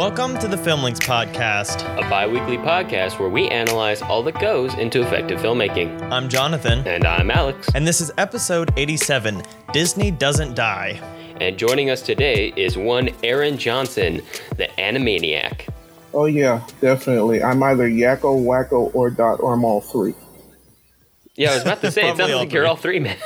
Welcome to the Filmlings podcast. a bi weekly podcast where we analyze all that goes into effective filmmaking. I'm Jonathan, And I'm Alex. and this is episode 87 Disney Doesn't Die. And joining us today is one Aaron Johnson, the Animaniac. Oh yeah, definitely. I'm either Yakko, Wakko, or Dot, or I'm all three. Yeah, I was about to say, it Probably sounds like you're all three, man.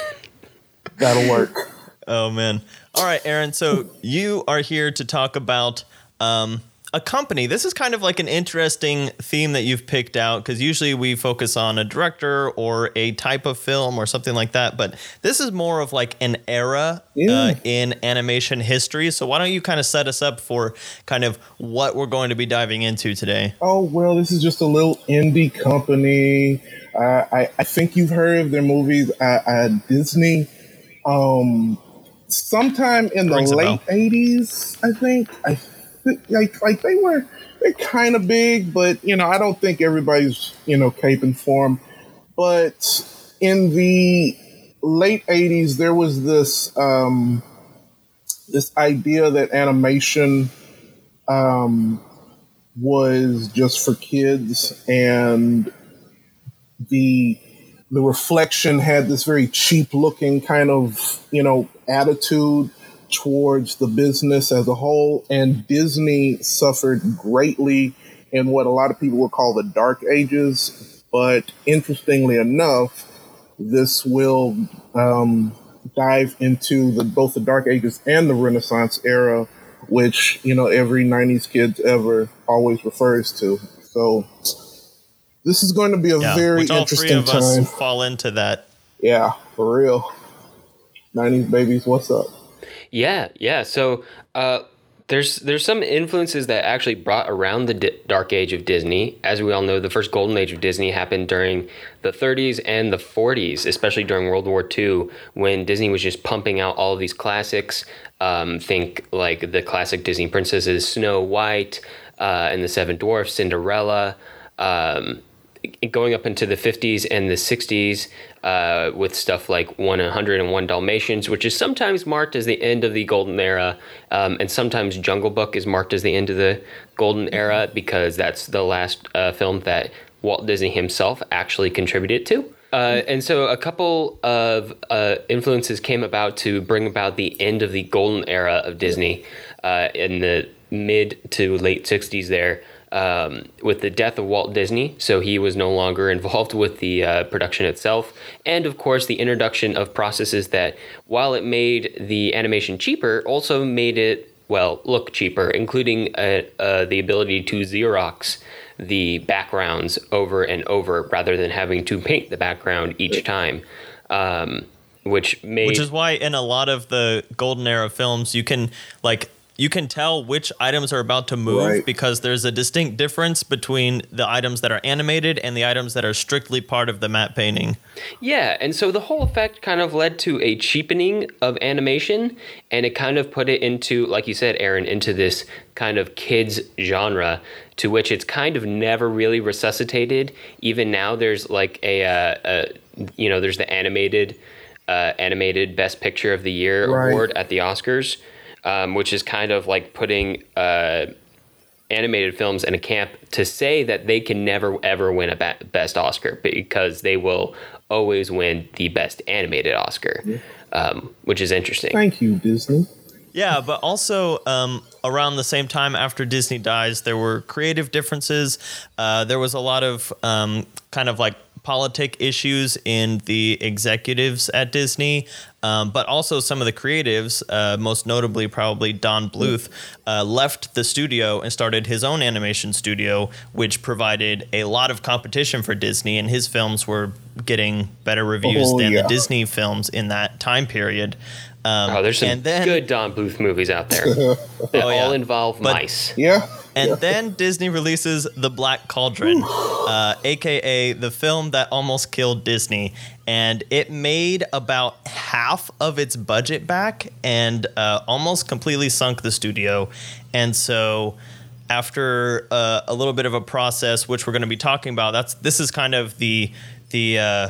That'll work. Oh, man. All right, Aaron, so you are here to talk about um, a company. This is kind of like an interesting theme that you've picked out because usually we focus on a director or a type of film or something like that. But this is more of like an era uh, in animation history. So why don't you kind of set us up for kind of what we're going to be diving into today? oh well, this is just a little indie company. Uh, I I think you've heard of their movies. at, uh, Disney. Um, sometime in the late '80s, I think. I like like they were they're kind of big, but you know I don't think everybody's you know caping for them. But in the late '80s, there was this. Um, this idea that animation um, was just for kids and the the reflection had this very cheap looking kind of you know attitude towards the business as a whole and disney suffered greatly in what a lot of people would call the dark ages but interestingly enough this will um, dive into the both the dark ages and the renaissance era which you know every 90s kid ever always refers to. So this is going to be a Yeah, very which all three interesting of us time. fall into that. yeah for real. 90s babies what's up Yeah, yeah. So uh, there's there's some influences that actually brought around the dark age of Disney. As we all know, the first golden age of Disney happened during the 30s and the 40s, especially during World War II, when Disney was just pumping out all of these classics. Um, think like the classic Disney princesses, Snow White uh, and the Seven Dwarfs, Cinderella. Um, going up into the 50s and the 60s uh, with stuff like 101 Dalmatians, which is sometimes marked as the end of the golden era, um, and sometimes Jungle Book is marked as the end of the golden era because that's the last uh, film that Walt Disney himself actually contributed to. Uh, and so a couple of uh, influences came about to bring about the end of the golden era of Disney uh, in the mid to late 60s there um, with the death of Walt Disney, so he was no longer involved with the uh, production itself, and of course the introduction of processes that, while it made the animation cheaper, also made it well look cheaper, including uh, uh, the ability to Xerox the backgrounds over and over rather than having to paint the background each time. Um, which made Which is why in a lot of the golden era films, you can like you can tell which items are about to move Right. because there's a distinct difference between the items that are animated and the items that are strictly part of the matte painting. Yeah, and so the whole effect kind of led to a cheapening of animation, and it kind of put it into, like you said, Aaron, into this kind of kids genre, to which it's kind of never really resuscitated. Even now, there's like a, uh, a you know, there's the animated, uh, animated Best Picture of the Year Right. award at the Oscars, um, which is kind of like putting. Uh, animated films in a camp to say that they can never ever win a ba- best Oscar because they will always win the best animated Oscar, um, which is interesting. thank you disney Yeah, but also um, around the same time after Disney dies, there were creative differences. Uh, there was a lot of um, kind of like politic issues in the executives at Disney, um, but also some of the creatives, uh, most notably probably Don Bluth, uh, left the studio and started his own animation studio, which provided a lot of competition for Disney, and his films were getting better reviews Oh, than yeah. the Disney films in that time period. Um, Oh, there's some and then, good Don Bluth movies out there that Oh, yeah. all involve But- mice. yeah And then Disney releases The Black Cauldron, uh, aka the film that almost killed Disney. And it made about half of its budget back and uh, almost completely sunk the studio. And so, after uh, a little bit of a process, which we're going to be talking about, that's this is kind of the the uh,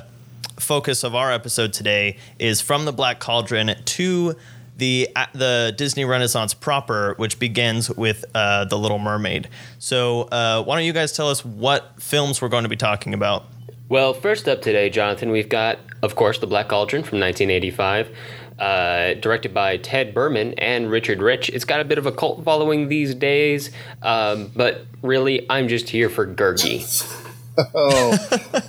focus of our episode today is from the Black Cauldron to the the Disney Renaissance proper, which begins with uh, the Little Mermaid. So uh, why don't you guys tell us what films we're going to be talking about? Well, first up today, Jonathan, we've got, of course, The Black Cauldron from 1985, uh, directed by Ted Berman and Richard Rich. It's got a bit of a cult following these days, um, but really, I'm just here for Gurgi. Oh,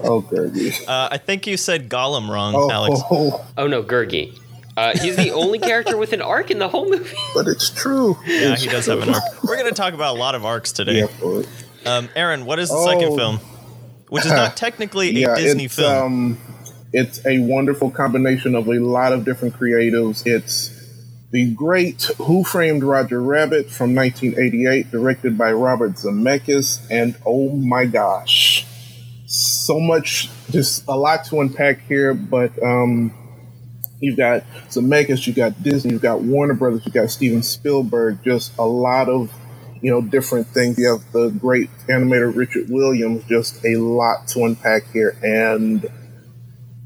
oh, Gurgi. Uh, I think you said Gollum wrong, Oh, Alex. oh, Oh no, Gurgi. Uh, he's the only character with an arc in the whole movie. but it's true. Yeah, It's he does have an arc. We're going to talk about a lot of arcs today. Yeah. Um, Aaron, what is the second Oh. film? Which is not technically a yeah, Disney it's, film. Um, it's a wonderful combination of a lot of different creatives. It's the great Who Framed Roger Rabbit from 1988, directed by Robert Zemeckis, and oh my gosh, so much, just a lot to unpack here. But um, you've got Zemeckis, you've got Disney, you've got Warner Brothers, you've got Steven Spielberg, just a lot of you know different things. You have the great animator Richard Williams, just a lot to unpack here, and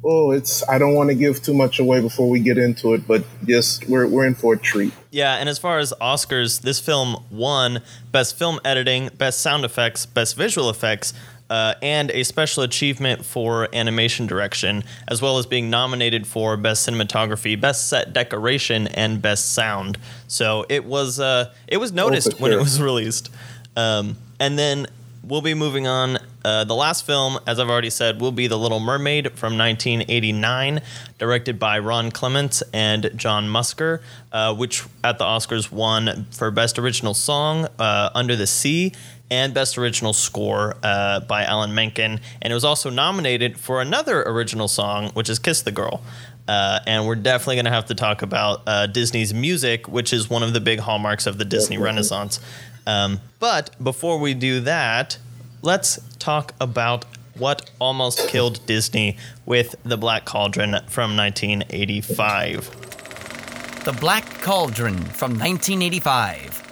oh, it's I don't want to give too much away before we get into it, but just we're we're in for a treat. Yeah, and as far as Oscars, this film won Best Film Editing, Best Sound Effects, Best Visual Effects, uh, and a special achievement for animation direction, as well as being nominated for Best Cinematography, Best Set Decoration, and Best Sound. So it was uh, it was noticed when it was released. Um, and then we'll be moving on. Uh, the last film, as I've already said, will be The Little Mermaid from 1989, directed by Ron Clements and John Musker, uh, which at the Oscars won for Best Original Song, uh, Under the Sea, and Best Original Score uh, by Alan Menken. And it was also nominated for another original song, which is Kiss the Girl. Uh, and we're definitely going to have to talk about uh, Disney's music, which is one of the big hallmarks of the Disney Renaissance. Um, but before we do that, let's talk about what almost killed Disney with The Black Cauldron from 1985. The Black Cauldron from 1985.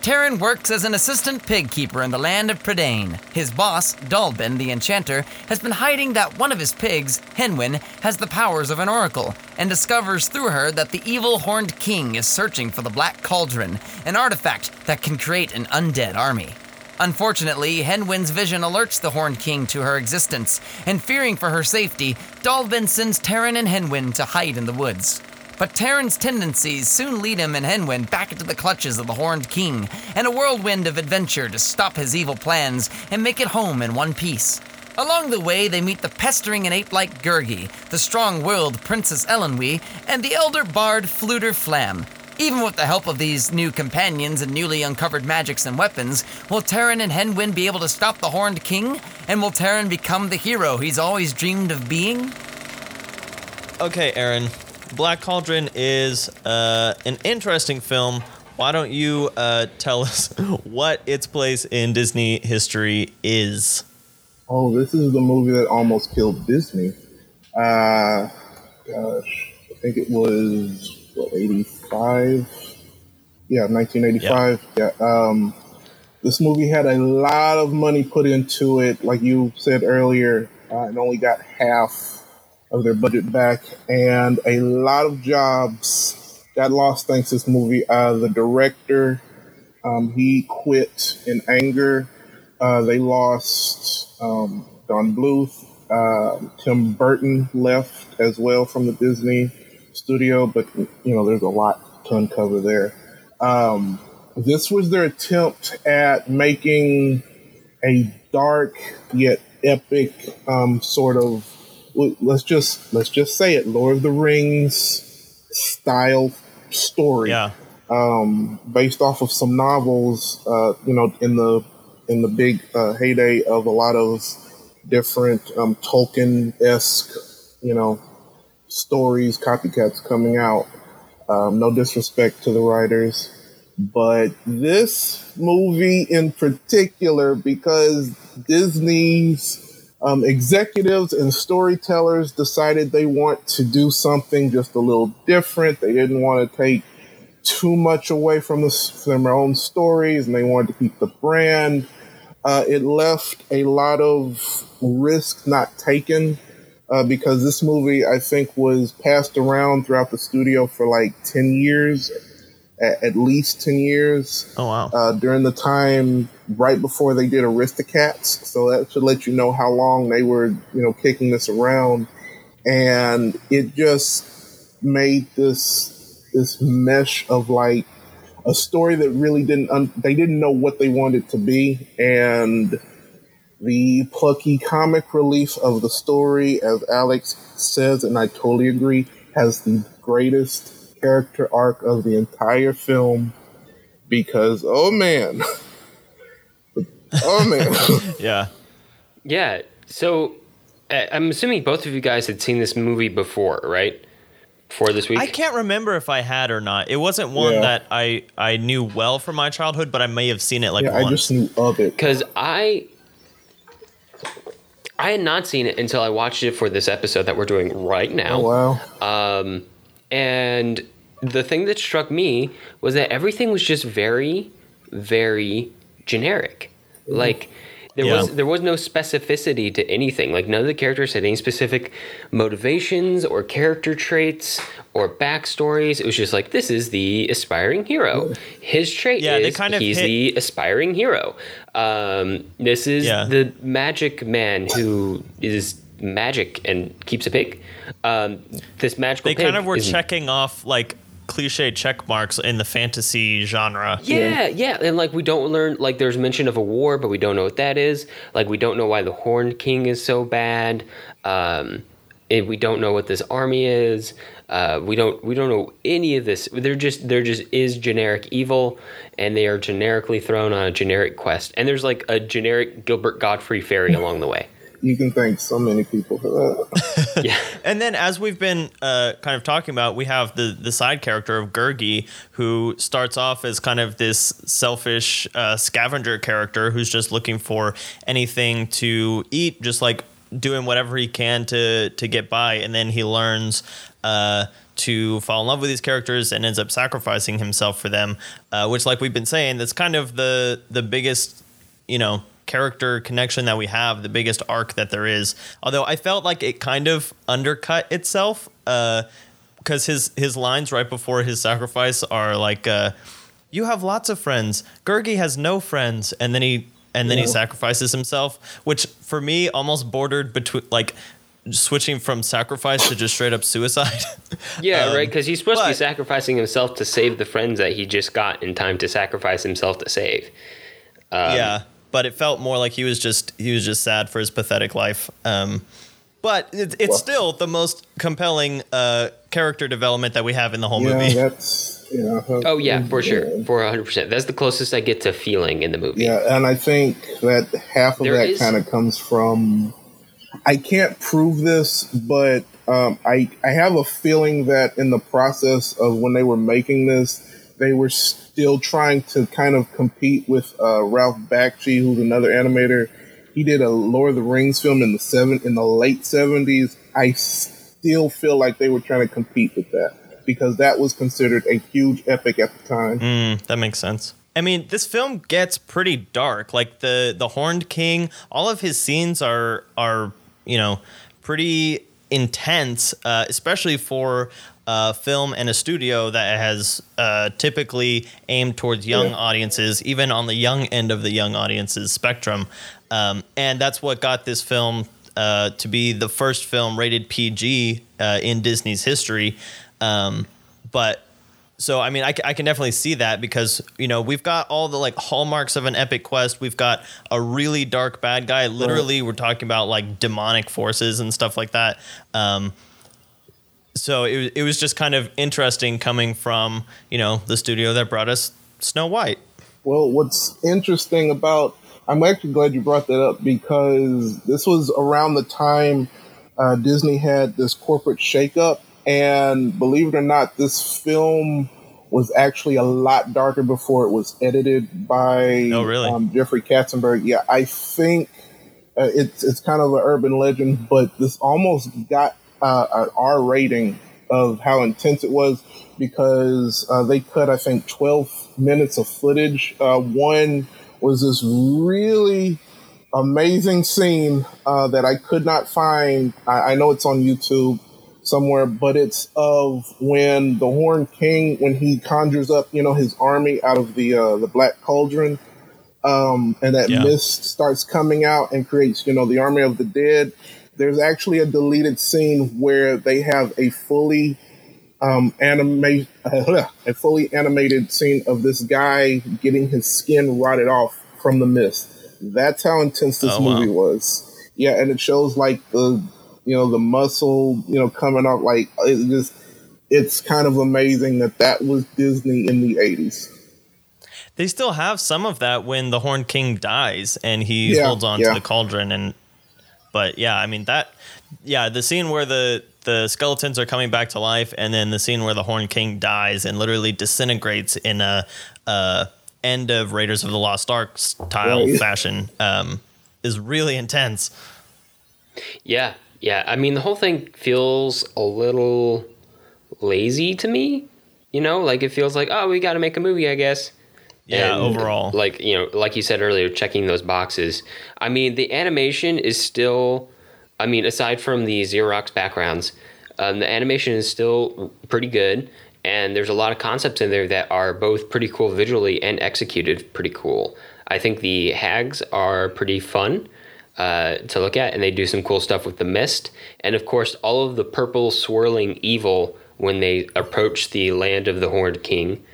Taran works as an assistant pig keeper in the land of Prydain. His boss, Dallben the Enchanter, has been hiding that one of his pigs, Hen Wen, has the powers of an oracle, and discovers through her that the evil Horned King is searching for the Black Cauldron, an artifact that can create an undead army. Unfortunately, Hen Wen's vision alerts the Horned King to her existence, and fearing for her safety, Dallben sends Taran and Hen Wen to hide in the woods. But Taran's tendencies soon lead him and Hen Wen back into the clutches of the Horned King, and a whirlwind of adventure to stop his evil plans and make it home in one piece. Along the way, they meet the pestering and ape-like Gurgi, the strong-willed Princess Eilonwy, and the elder bard Fflewddur Fflam. Even with the help of these new companions and newly uncovered magics and weapons, will Taran and Hen Wen be able to stop the Horned King? And will Taran become the hero he's always dreamed of being? Okay, Aaron, Black Cauldron is uh, an interesting film. Why don't you uh, tell us what its place in Disney history is? Oh, this is the movie that almost killed Disney. Uh, gosh, I think it was what eighty five. Yeah, nineteen eighty five. Yeah. Um, this movie had a lot of money put into it. Like you said earlier, uh, it only got half of their budget back, and a lot of jobs got lost thanks to this movie. Uh, the director, um, he quit in anger. Uh, they lost um, Don Bluth. Uh, Tim Burton left as well from the Disney studio, but you know, there's a lot to uncover there. Um, this was their attempt at making a dark yet epic um, sort of let's just let's just say it Lord of the Rings style story Yeah. um, based off of some novels, uh, you know, in the in the big uh, heyday of a lot of different um, Tolkien esque, you know, stories, copycats coming out. Um, no disrespect to the writers, but this movie in particular, because Disney's um, executives and storytellers decided they want to do something just a little different. They didn't want to take too much away from the from their own stories, and they wanted to keep the brand. Uh, it left a lot of risk not taken uh, because this movie I think was passed around throughout the studio for like ten years, at, at least ten years. Oh wow. Uh, during the time right before they did Aristocats, so that should let you know how long they were, you know, kicking this around, and it just made this this mesh of like a story that really didn't un- they didn't know what they wanted to be and the plucky comic relief of the story as alex says and i totally agree has the greatest character arc of the entire film because oh man oh man Yeah. Yeah. So uh, I'm assuming both of you guys had seen this movie before, right? For this week. I can't remember if I had or not. It wasn't one Yeah. that I I knew well from my childhood, but I may have seen it like yeah i once. just knew of it because I I had not seen it until I watched it for this episode that we're doing right now. oh wow Um, and the thing that struck me was that everything was just very, very generic. Like there Yeah. was there was no specificity to anything. Like none of the characters had any specific motivations or character traits or backstories. It was just like this is the aspiring hero. His trait Yeah, is kind of he's hit- the aspiring hero. Um, this is Yeah. the magic man who is magic and keeps a pig. Um, this magical they kind of were checking off like cliche check marks in the fantasy genre. Yeah, yeah, and like we don't learn like there's mention of a war, but we don't know what that is. Like we don't know why the Horned King is so bad. Um, and we don't know what this army is. Uh, we don't we don't know any of this. They're just there just is generic evil, and they are generically thrown on a generic quest. And there's like a generic Gilbert Gottfried fairy along the way. You can thank so many people for that Yeah, And then, as we've been uh, kind of talking about, we have the the side character of Gurgi, who starts off as kind of this selfish uh, scavenger character who's just looking for anything to eat, just like doing whatever he can to to get by. And then he learns. Uh, to fall in love with these characters and ends up sacrificing himself for them, uh, which, like we've been saying, that's kind of the the biggest you know character connection that we have the biggest arc that there is. Although i felt like it kind of undercut itself because his his lines right before his sacrifice are like uh, you have lots of friends. Gurgi has no friends. And then he and then he sacrifices himself which for me almost bordered between like switching from sacrifice to just straight up suicide. Yeah, Um, right. Because he's supposed to be sacrificing himself to save the friends that he just got in time to sacrifice himself to save. Um, yeah, but it felt more like he was just he was just sad for his pathetic life. Um, but it, it's Well- still the most compelling uh, character development that we have in the whole yeah movie. that's you know Oh yeah, for sure, for hundred percent. That's the closest I get to feeling in the movie. Yeah, and I think that half of There that is- kind of comes from. I can't prove this, but um, I I have a feeling that in the process of when they were making this, they were still trying to kind of compete with uh, Ralph Bakshi, who's another animator. He did a Lord of the Rings film in the seven in the late seventies. I still feel like they were trying to compete with that because that was considered a huge epic at the time. Mm, that makes sense. I mean, this film gets pretty dark. Like the the Horned King, all of his scenes are are you know pretty intense, uh, especially for a film and a studio that has uh, typically aimed towards young audiences, even on the young end of the young audiences spectrum. Um, and that's what got this film uh, to be the first film rated PG uh, in Disney's history. Um, but so I mean, I, I can definitely see that because you know we've got all the like hallmarks of an epic quest. We've got a really dark bad guy. Literally, we're talking about like demonic forces and stuff like that. Um, so it was- it was just kind of interesting coming from you know the studio that brought us Snow White. Well, what's interesting about I'm actually glad you brought that up because this was around the time uh, Disney had this corporate shakeup, and believe it or not, this film was actually a lot darker before it was edited by Oh, really? um, Jeffrey Katzenberg. Yeah, I think uh, it's it's kind of an urban legend, but this almost got uh, an R rating of how intense it was because uh, they cut I think 12 minutes of footage. Uh, one was this really amazing scene uh, that I could not find. I, I know it's on YouTube somewhere, but it's of when the Horn King, when he conjures up, you know, his army out of the uh, the Black Cauldron, um, and that Yeah. mist starts coming out and creates, you know, the army of the dead. There's actually a deleted scene where they have a fully um, animate a fully animated scene of this guy getting his skin rotted off from the mist. That's how intense this Oh, wow. movie was. Yeah, and it shows like the you know the muscle you know coming off like it just it's kind of amazing that that was Disney in the 80s. They still have some of that when the Horn King dies and he Yeah, holds on yeah. to the cauldron and but yeah, I mean that yeah, the scene where the the skeletons are coming back to life and then the scene where the Horn King dies and literally disintegrates in a uh end of Raiders of the Lost Ark style Right. fashion um is really intense. Yeah, yeah. I mean, the whole thing feels a little lazy to me. You know, like it feels like, oh, we got to make a movie, I guess. Yeah, And, overall. like you know, like you said earlier, checking those boxes. I mean, the animation is still. I mean, aside from the Xerox backgrounds, um, the animation is still pretty good, and there's a lot of concepts in there that are both pretty cool visually and executed pretty cool. I think the hags are pretty fun uh, to look at, and they do some cool stuff with the mist, and of course, all of the purple swirling evil when they approach the land of the Horned King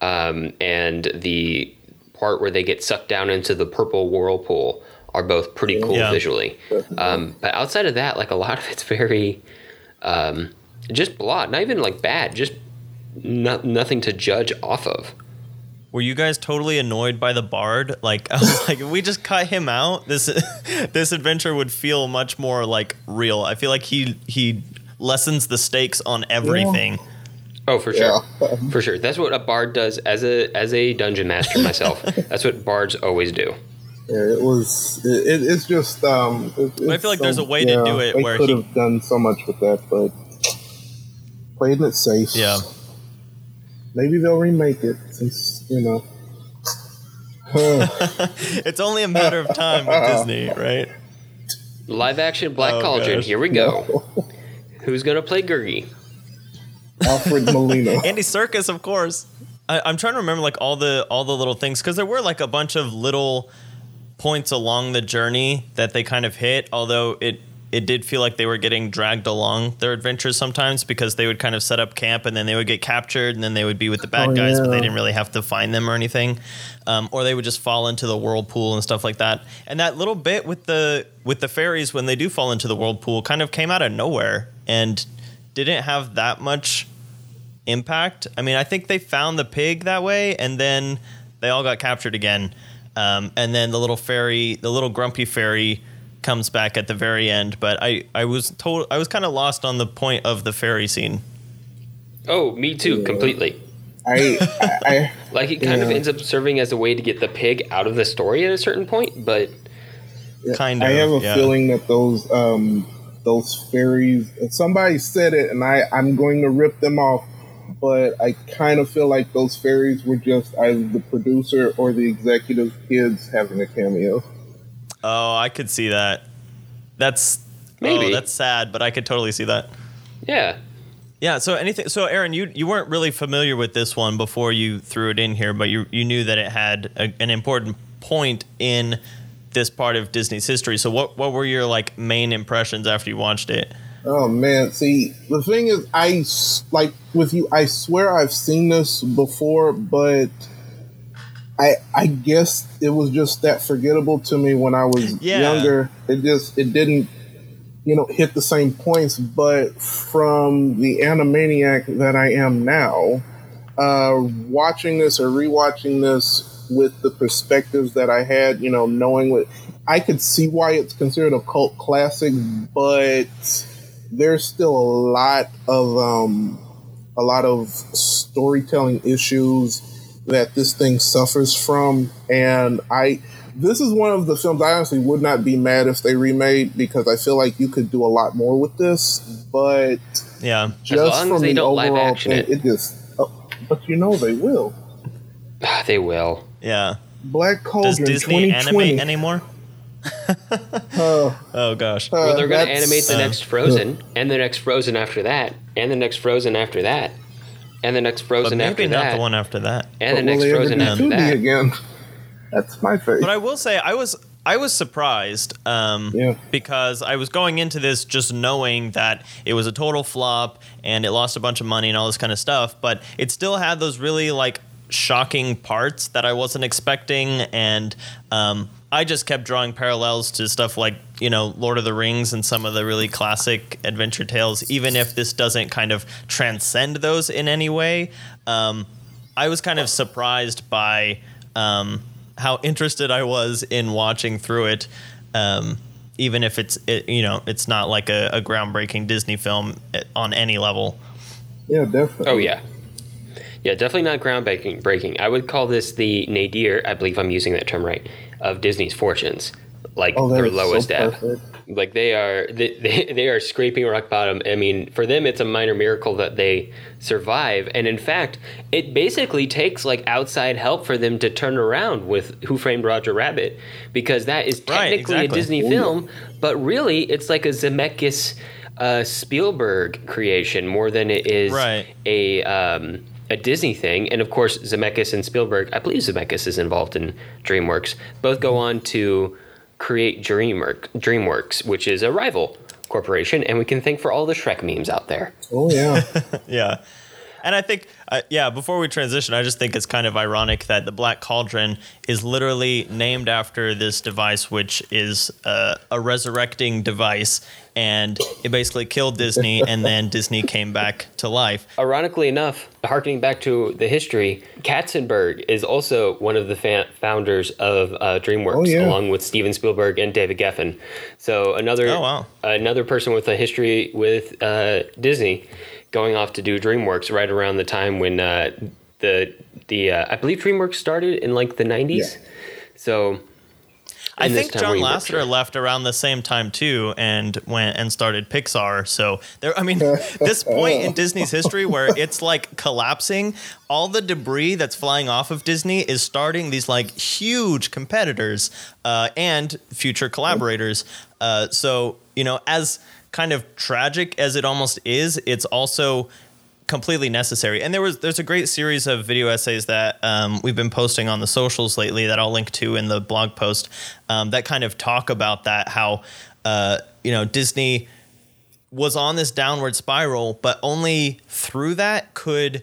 um, and the part where they get sucked down into the purple whirlpool are both pretty cool Yeah. visually. Um, but outside of that, like a lot of it's very um, just blah, not even like bad, just no, nothing to judge off of. Were you guys totally annoyed by the bard? Like, I was like, if we just cut him out, this this adventure would feel much more like real. I feel like he he lessens the stakes on everything. Oh, for sure, Yeah. for sure. That's what a bard does as a as a dungeon master myself. That's what bards always do. Yeah, it was. It, it, it's just. Um, it, I feel like there's a way to do it They where could he- have done so much with that, but playing it safe. Yeah. Maybe they'll remake it since you know. It's only a matter of time with Disney, right? Live action Black Oh, Cauldron. gosh. Here we go. Who's gonna play Gurgi? Alfred Molina. Andy Serkis, of course. I, I'm trying to remember like all the all the little things because there were like a bunch of little points along the journey that they kind of hit. Although it it did feel like they were getting dragged along their adventures sometimes because they would kind of set up camp and then they would get captured and then they would be with the bad Oh, guys, but they didn't really have to find them or anything, um, or they would just fall into the whirlpool and stuff like that. And that little bit with the with the fairies when they do fall into the whirlpool kind of came out of nowhere and didn't have that much impact. I mean, I think they found the pig that way, and then they all got captured again. Um, and then the little fairy, the little grumpy fairy, comes back at the very end. But I, I was told, I was kind of lost on the point of the fairy scene. Oh, me too, completely. I, I, I Like it kind of ends up serving as a way to get the pig out of the story at a certain point, but Kind of. I have a yeah. feeling that those um, those fairies. Somebody said it, and I I'm going to rip them off. But I kind of feel like those fairies were just either the producer or the executive kids having a cameo. Oh, I could see that. That's oh, Maybe. Oh, that's sad, but I could totally see that. yeah. Yeah. So anything. So Aaron, you you weren't really familiar with this one before you threw it in here, but you you knew that it had a, an important point in this part of Disney's history. So what what were your like main impressions after you watched it? Oh man, see, the thing is, I like with you. I swear I've seen this before, but I I guess it was just that forgettable to me when I was Yeah. younger. It just it didn't, you know, hit the same points. But from the Animaniac that I am now, uh, watching this or rewatching this with the perspectives that I had, you know, knowing what I could see why it's considered a cult classic, but there's still a lot of um, a lot of storytelling issues that this thing suffers from, and I. This is one of the films I honestly would not be mad if they remade because I feel like you could do a lot more with this, but Yeah. just long as from they the don't live overall action thing, it. it just. Oh, but you know they will. They will. Yeah. Black Cauldron. Does Disney 2020. animate anymore? Oh, Oh gosh. Well, they're going to animate the uh, next Frozen, and the next Frozen after that, and the next Frozen after that, and the next But Frozen after that. maybe not the one after that. and the but will next Frozen after 2D that. again? That's my favorite. But I will say I was I was surprised um, Yeah. because I was going into this just knowing that it was a total flop and it lost a bunch of money and all this kind of stuff. But it still had those really like shocking parts that I wasn't expecting, and um, I just kept drawing parallels to stuff like you know Lord of the Rings and some of the really classic adventure tales. Even if this doesn't kind of transcend those in any way, um, I was kind of surprised by um, how interested I was in watching through it. Um, even if it's it, you know it's not like a, a groundbreaking Disney film eh, on any level. yeah, definitely. Oh yeah, yeah, definitely not groundbreaking. Breaking. I would call this the nadir. I believe I'm using that term right of Disney's fortunes, like Oh, their is so lowest ebb. perfect. Like they are, they, they, they are scraping rock bottom. I mean, for them, it's a minor miracle that they survive. And in fact, it basically takes like outside help for them to turn around with Who Framed Roger Rabbit, because that is Right, technically a. Disney Oh, yeah. film, but really it's like a Zemeckis uh, Spielberg creation more than it is Right. a um, a Disney thing. And of course, Zemeckis and Spielberg, I believe Zemeckis is involved in DreamWorks, both go on to create DreamWorks, DreamWorks, which is a rival corporation, and we can thank for all the Shrek memes out there. Oh yeah. Yeah. And I think, uh, yeah, before we transition, I just think it's kind of ironic that the Black Cauldron is literally named after this device, which is uh, a resurrecting device. And it basically killed Disney, and then Disney came back to life. Ironically enough, harkening back to the history, Katzenberg is also one of the fa- founders of uh, DreamWorks, Oh, yeah. along with Steven Spielberg and David Geffen. So another Oh, wow. another person with a history with uh, Disney, going off to do DreamWorks right around the time when uh, the the uh, I believe DreamWorks started in like the nineties. Yeah. So I think John where he worked Lasseter here. left around the same time too, and went and started Pixar. So there, I mean, this point in Disney's history where it's like collapsing, all the debris that's flying off of Disney is starting these like huge competitors uh, and future collaborators. Uh, so you know, as kind of tragic as it almost is, it's also completely necessary. And there was there's a great series of video essays that um, we've been posting on the socials lately that I'll link to in the blog post um, that kind of talk about that how uh, you know Disney was on this downward spiral, but only through that could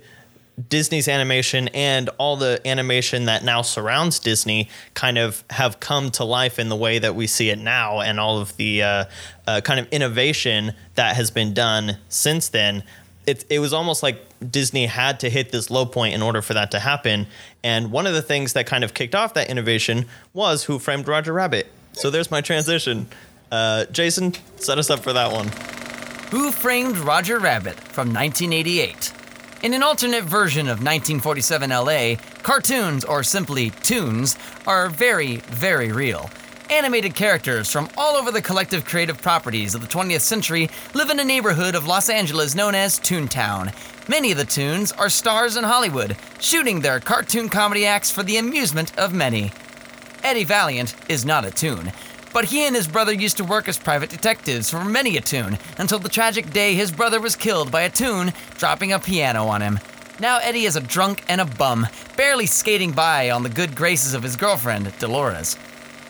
Disney's animation and all the animation that now surrounds Disney kind of have come to life in the way that we see it now, and all of the uh, uh, kind of innovation that has been done since then. It, it was almost like Disney had to hit this low point in order for that to happen. And one of the things that kind of kicked off that innovation was Who Framed Roger Rabbit. So there's my transition. Uh, Jason, set us up for that one. Who Framed Roger Rabbit from 1988. In an alternate version of 1947 LA, cartoons, or simply toons, are very, very real. Animated characters from all over the collective creative properties of the 20th century live in a neighborhood of Los Angeles known as Toontown. Many of the toons are stars in Hollywood, shooting their cartoon comedy acts for the amusement of many. Eddie Valiant is not a toon, but he and his brother used to work as private detectives for many a toon, until the tragic day his brother was killed by a toon dropping a piano on him. Now Eddie is a drunk and a bum, barely skating by on the good graces of his girlfriend, Dolores.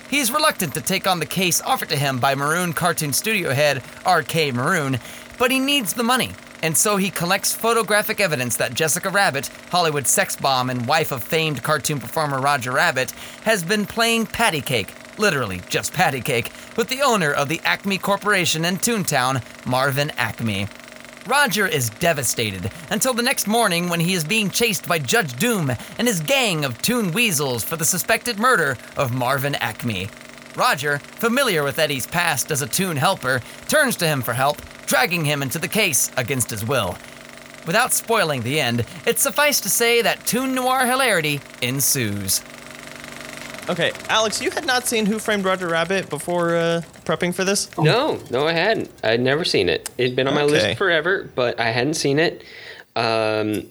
He's reluctant to take on the case offered to him by Maroon cartoon studio head R.K. Maroon, but he needs the money, and so he collects photographic evidence that Jessica Rabbit, Hollywood sex bomb and wife of famed cartoon performer Roger Rabbit, has been playing patty cake, literally just patty cake, with the owner of the Acme Corporation in Toontown, Marvin Acme. Roger is devastated until the next morning when he is being chased by Judge Doom and his gang of Toon Weasels for the suspected murder of Marvin Acme. Roger, familiar with Eddie's past as a Toon helper, turns to him for help, dragging him into the case against his will. Without spoiling the end, it's suffice to say that Toon Noir hilarity ensues. Okay, Alex, you had not seen Who Framed Roger Rabbit before uh, prepping for this? No, no, I hadn't. I'd never seen it. It'd been on my Okay. list forever, but I hadn't seen it. Um,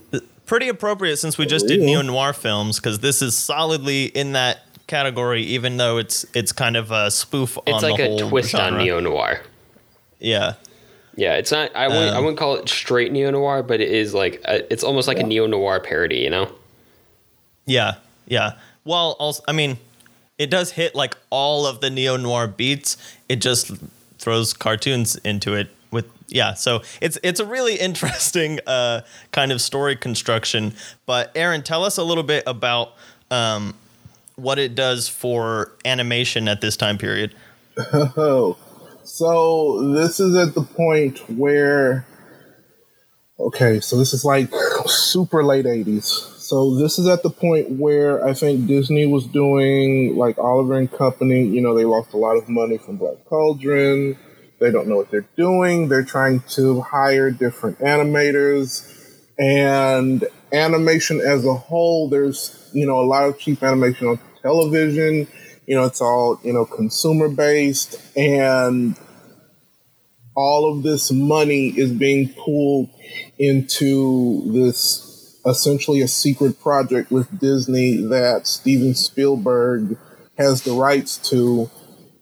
Pretty appropriate since we just did neo noir films, because this is solidly in that category, even though it's it's kind of a spoof on the floor. It's like a whole twist genre. on neo noir. Yeah, Yeah, it's not. I wouldn't. I Um, wouldn't call it straight neo noir, but it is like a, it's almost like a neo noir parody. You know? yeah, yeah. Well, also, I mean, it does hit like all of the neo noir beats. It just throws cartoons into it with yeah. So it's it's a really interesting uh, kind of story construction. But Aaron, tell us a little bit about um, what it does for animation at this time period. Oh, so this is at the point where, okay, so this is like super late 80s. So this is at the point where I think Disney was doing like Oliver and Company. You know, they lost a lot of money from Black Cauldron. They don't know what they're doing. They're trying to hire different animators and animation as a whole. There's, you know, a lot of cheap animation on television. You know, it's all, you know, consumer based and all of this money is being pulled into this essentially a secret project with Disney that Steven Spielberg has the rights to.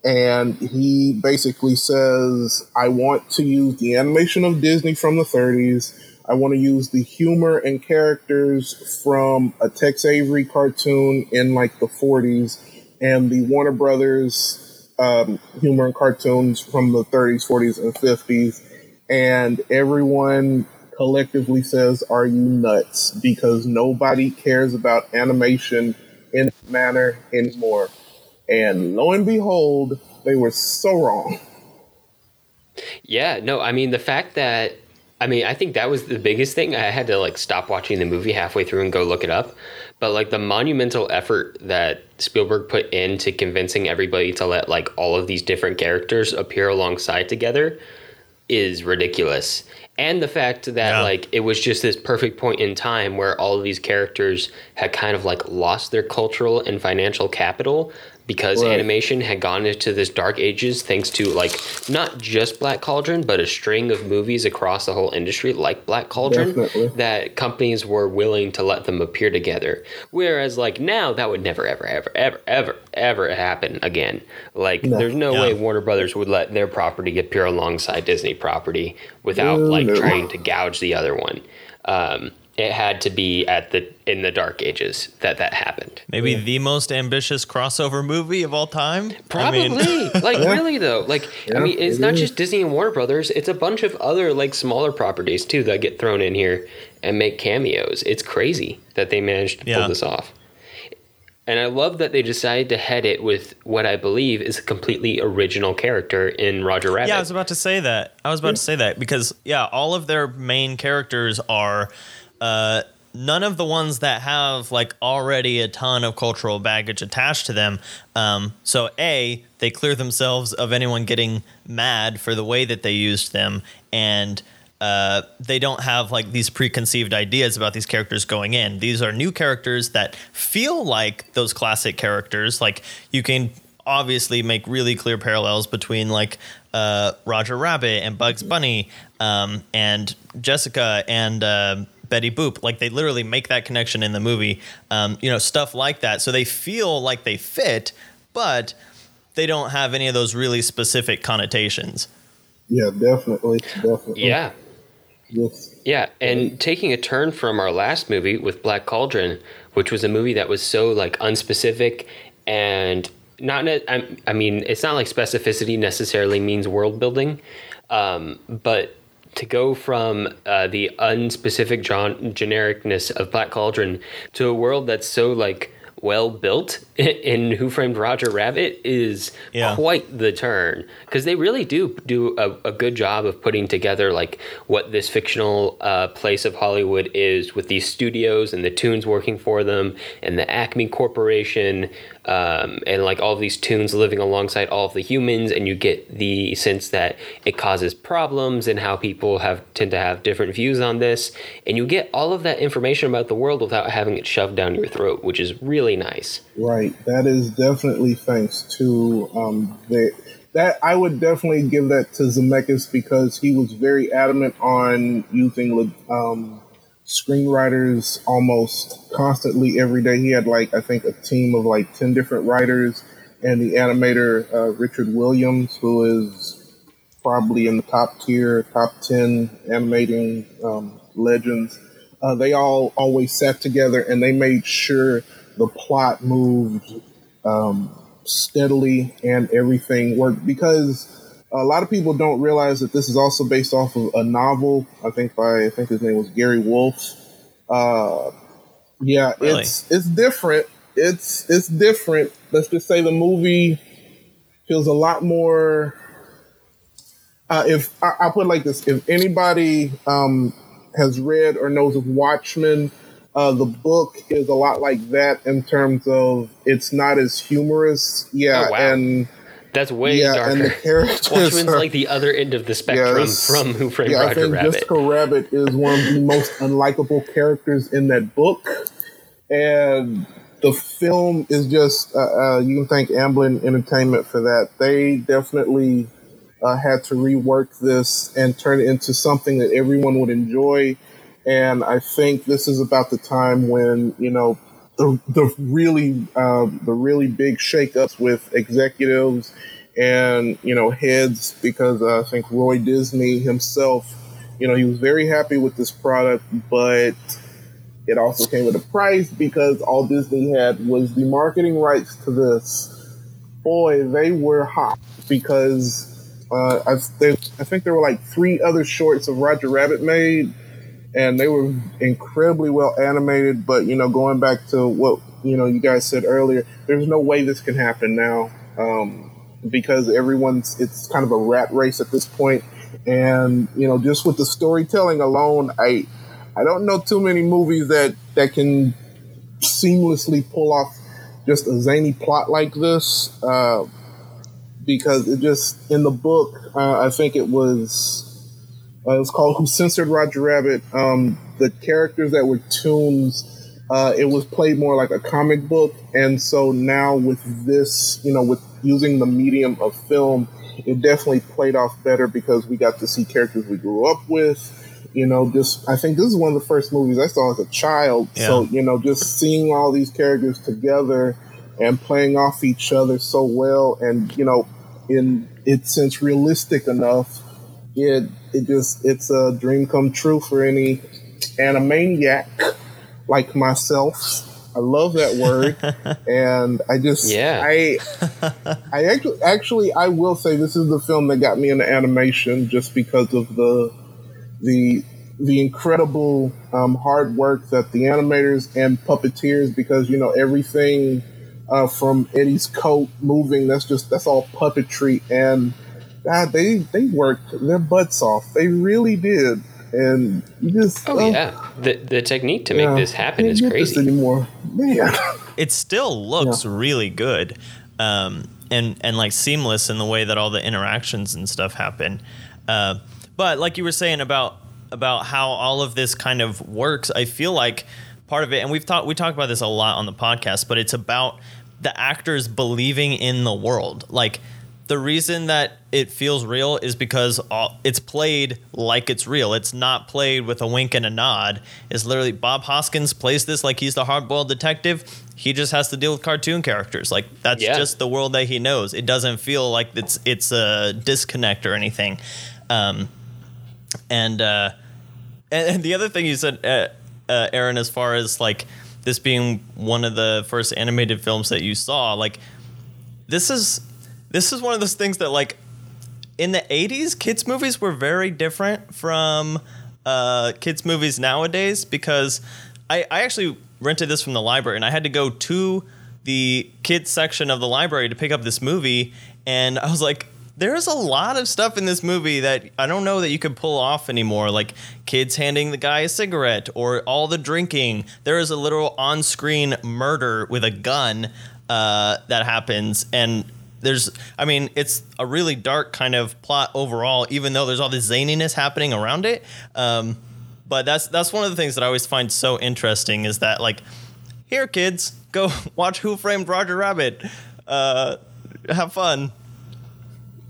And he basically says, I want to use the animation of Disney from the 30s. I want to use the humor and characters from a Tex Avery cartoon in like the 40s and the Warner Brothers um, humor and cartoons from the 30s, 40s, and 50s. And everyone collectively says, Are you nuts? Because nobody cares about animation in that manner anymore. And lo and behold, they were so wrong. Yeah. No. I mean, the fact that I mean, I think that was the biggest thing. I had to like stop watching the movie halfway through and go look it up. But like the monumental effort that Spielberg put into convincing everybody to let like all of these different characters appear alongside together is ridiculous. And the fact that Yeah. like it was just this perfect point in time where all of these characters had kind of like lost their cultural and financial capital because Right. animation had gone into this dark ages thanks to like not just Black Cauldron but a string of movies across the whole industry like Black Cauldron Definitely. that companies were willing to let them appear together. Whereas like now that would never ever ever ever ever ever happen again. Like No. there's no Yeah. way Warner Brothers would let their property appear alongside Disney property without No, like no. trying to gouge the other one. Um, it had to be at the in the dark ages that that happened. Maybe the most ambitious crossover movie of all time. I Probably. mean, like Yeah. really though. Like I mean it's it not is. just Disney and Warner Brothers, it's a bunch of other like smaller properties too that get thrown in here and make cameos. It's crazy that they managed to Yeah. pull this off. And I love that they decided to head it with what I believe is a completely original character in Roger Rabbit. Yeah, I was about to say that. I was about to say that because yeah, all of their main characters are uh, none of the ones that have like already a ton of cultural baggage attached to them. Um, so a they clear themselves of anyone getting mad for the way that they used them, and uh, they don't have like these preconceived ideas about these characters going in. These are new characters that feel like those classic characters. Like you can obviously make really clear parallels between like uh, Roger Rabbit and Bugs Bunny um, and Jessica and uh, Betty Boop. Like they literally make that connection in the movie. Um, you know, stuff like that. So they feel like they fit, but they don't have any of those really specific connotations. Yeah, definitely. Definitely. yeah. Yes. Yeah, and taking a turn from our last movie with Black Cauldron, which was a movie that was so like unspecific and not. Ne- I, I mean, it's not like specificity necessarily means world building, um, but to go from uh, the unspecific gen- genericness of Black Cauldron to a world that's so like well built in Who Framed Roger Rabbit is Yeah. quite the turn because they really do do a, a good job of putting together like what this fictional uh, place of Hollywood is with these studios and the toons working for them and the Acme Corporation um, and like all of these toons living alongside all of the humans and you get the sense that it causes problems and how people have tend to have different views on this and you get all of that information about the world without having it shoved down your throat which is really nice Right. That is definitely thanks to um the that I would definitely give that to Zemeckis because he was very adamant on using um screenwriters almost constantly every day. He had like I think a team of like ten different writers, and the animator uh, Richard Williams, who is probably in the top tier, top ten animating um, legends. Uh, they all always sat together and they made sure the plot moved um, steadily and everything worked because a lot of people don't realize that this is also based off of a novel. I think by I think his name was Gary Wolf. Uh, yeah, Really? it's it's different. It's it's different. Let's just say the movie feels a lot more. Uh, if I, I'll put it like this, if anybody um, has read or knows of Watchmen, uh, the book is a lot like that in terms of it's not as humorous. Yeah, Oh, wow. and That's way yeah, darker. and the characters Watchmen's are- like the other end of the spectrum Yes. from Who Framed yeah, I think Rabbit. Jessica Rabbit is one of the most unlikable characters in that book, and the film is just uh, uh, you can thank Amblin Entertainment for that. They definitely uh, had to rework this and turn it into something that everyone would enjoy. And I think this is about the time when you know the the really uh, the really big shakeups with executives and you know heads because uh, I think Roy Disney himself, you know, he was very happy with this product, but it also came with a price because all Disney had was the marketing rights to this. Boy, they were hot because uh, I, I think there were like three other shorts of Roger Rabbit made, and they were incredibly well animated. But you know, going back to what you know you guys said earlier, there's no way this can happen now um, because everyone's it's kind of a rat race at this point, and you know, just with the storytelling alone, I I don't know too many movies that that can seamlessly pull off just a zany plot like this. Uh, because it just in the book, uh, I think it was uh, it was called "Who Censored Roger Rabbit." Um, the characters that were toons, uh, it was played more like a comic book, and so now with this, you know, with using the medium of film, it definitely played off better because we got to see characters we grew up with. You know, just I think this is one of the first movies I saw as a child. So you know, just seeing all these characters together and playing off each other so well, and you know, in it's since realistic enough, it it just it's a dream come true for any animaniac like myself. I love that word, and I just Yeah. I I actually actually I will say this is the film that got me into animation just because of the the the incredible um, hard work that the animators and puppeteers because you know everything uh, from Eddie's coat moving that's just that's all puppetry and God they they worked their butts off. They really did. And you just oh yeah, the the technique to make this happen is crazy. this anymore. Man. It still looks really good um, and and like seamless in the way that all the interactions and stuff happen. Uh, but like you were saying about about how all of this kind of works i feel like part of it and we've talked we talked about this a lot on the podcast but it's about the actors believing in the world. Like the reason that it feels real is because all, it's played like it's real. It's not played with a wink and a nod. It's literally Bob Hoskins plays this like he's the hard-boiled detective. He just has to deal with cartoon characters. Like that's Yeah. just the world that he knows. It doesn't feel like it's it's a disconnect or anything. Um, and uh, and, and the other thing you said, uh, uh, Aaron, as far as like this being one of the first animated films that you saw, like this is this is one of those things that like in the 80s kids movies were very different from uh, kids movies nowadays because I, I actually rented this from the library and i had to go to the kids section of the library to pick up this movie. And i was like there's a lot of stuff in this movie that i don't know that you could pull off anymore. Like kids handing the guy a cigarette or all the drinking. There is a literal on-screen murder with a gun uh, that happens. And there's i mean it's a really dark kind of plot overall even though there's all this zaniness happening around it um, but that's that's one of the things that i always find so interesting is that like here kids go watch who framed roger rabbit uh, have fun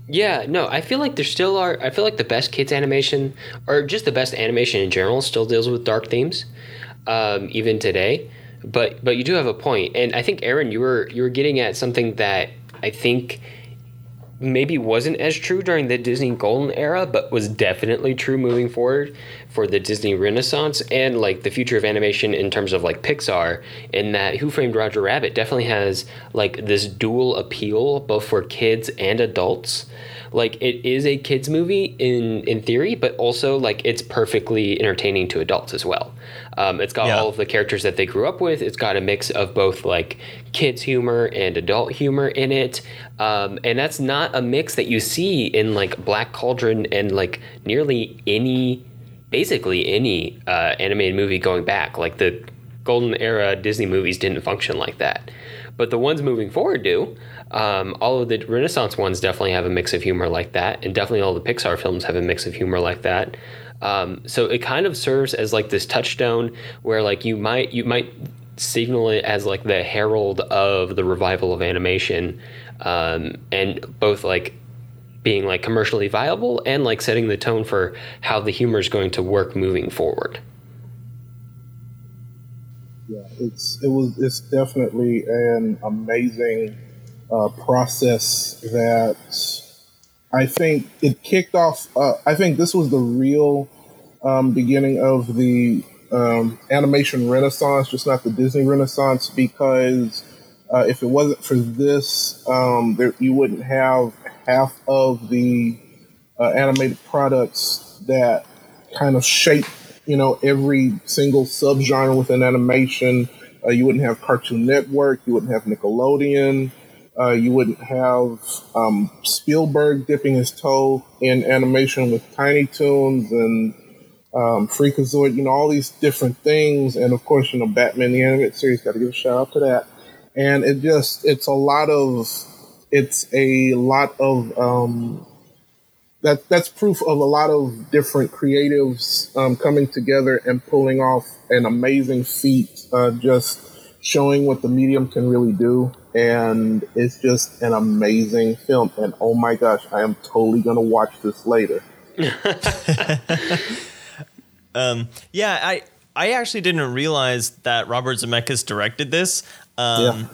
Yeah, no, I feel like there still are. I feel like the best kids animation, or just the best animation in general, still deals with dark themes, um, even today. But but you do have a point, and I think Aaron, you were you were getting at something that I think maybe wasn't as true during the Disney Golden era, but was definitely true moving forward for the Disney Renaissance and like the future of animation in terms of like Pixar. In that Who Framed Roger Rabbit definitely has like this dual appeal both for kids and adults. Like it is a kids movie in in theory, but also like it's perfectly entertaining to adults as well. Um, it's got Yeah. all of the characters that they grew up with. It's got a mix of both like kids humor and adult humor in it, um, and that's not a mix that you see in like Black Cauldron and like nearly any, basically any uh, animated movie going back. Like the golden era Disney movies didn't function like that, but the ones moving forward do. Um, all of the Renaissance ones definitely have a mix of humor like that, and definitely all the Pixar films have a mix of humor like that. Um, so it kind of serves as like this touchstone where like you might you might signal it as like the herald of the revival of animation, um, and both like being like commercially viable and like setting the tone for how the humor is going to work moving forward. Yeah, it's it was it's definitely an amazing uh, process that I think it kicked off. Uh, I think this was the real um, beginning of the um, animation renaissance, just not the Disney renaissance, because uh, if it wasn't for this, um, there, you wouldn't have half of the uh, animated products that kind of shape, you know, every single subgenre within animation. Uh, you wouldn't have Cartoon Network, you wouldn't have Nickelodeon, uh, you wouldn't have um, Spielberg dipping his toe in animation with Tiny Toons and um, Freakazoid, you know, all these different things. And of course, you know, Batman the Animated Series, got to give a shout out to that. And it just, it's a lot of, it's a lot of, um, that, that's proof of a lot of different creatives um, coming together and pulling off an amazing feat, uh, just showing what the medium can really do. And it's just an amazing film. And oh my gosh, I am totally going to watch this later. Yeah, I I actually didn't realize that Robert Zemeckis directed this. Um, Yeah.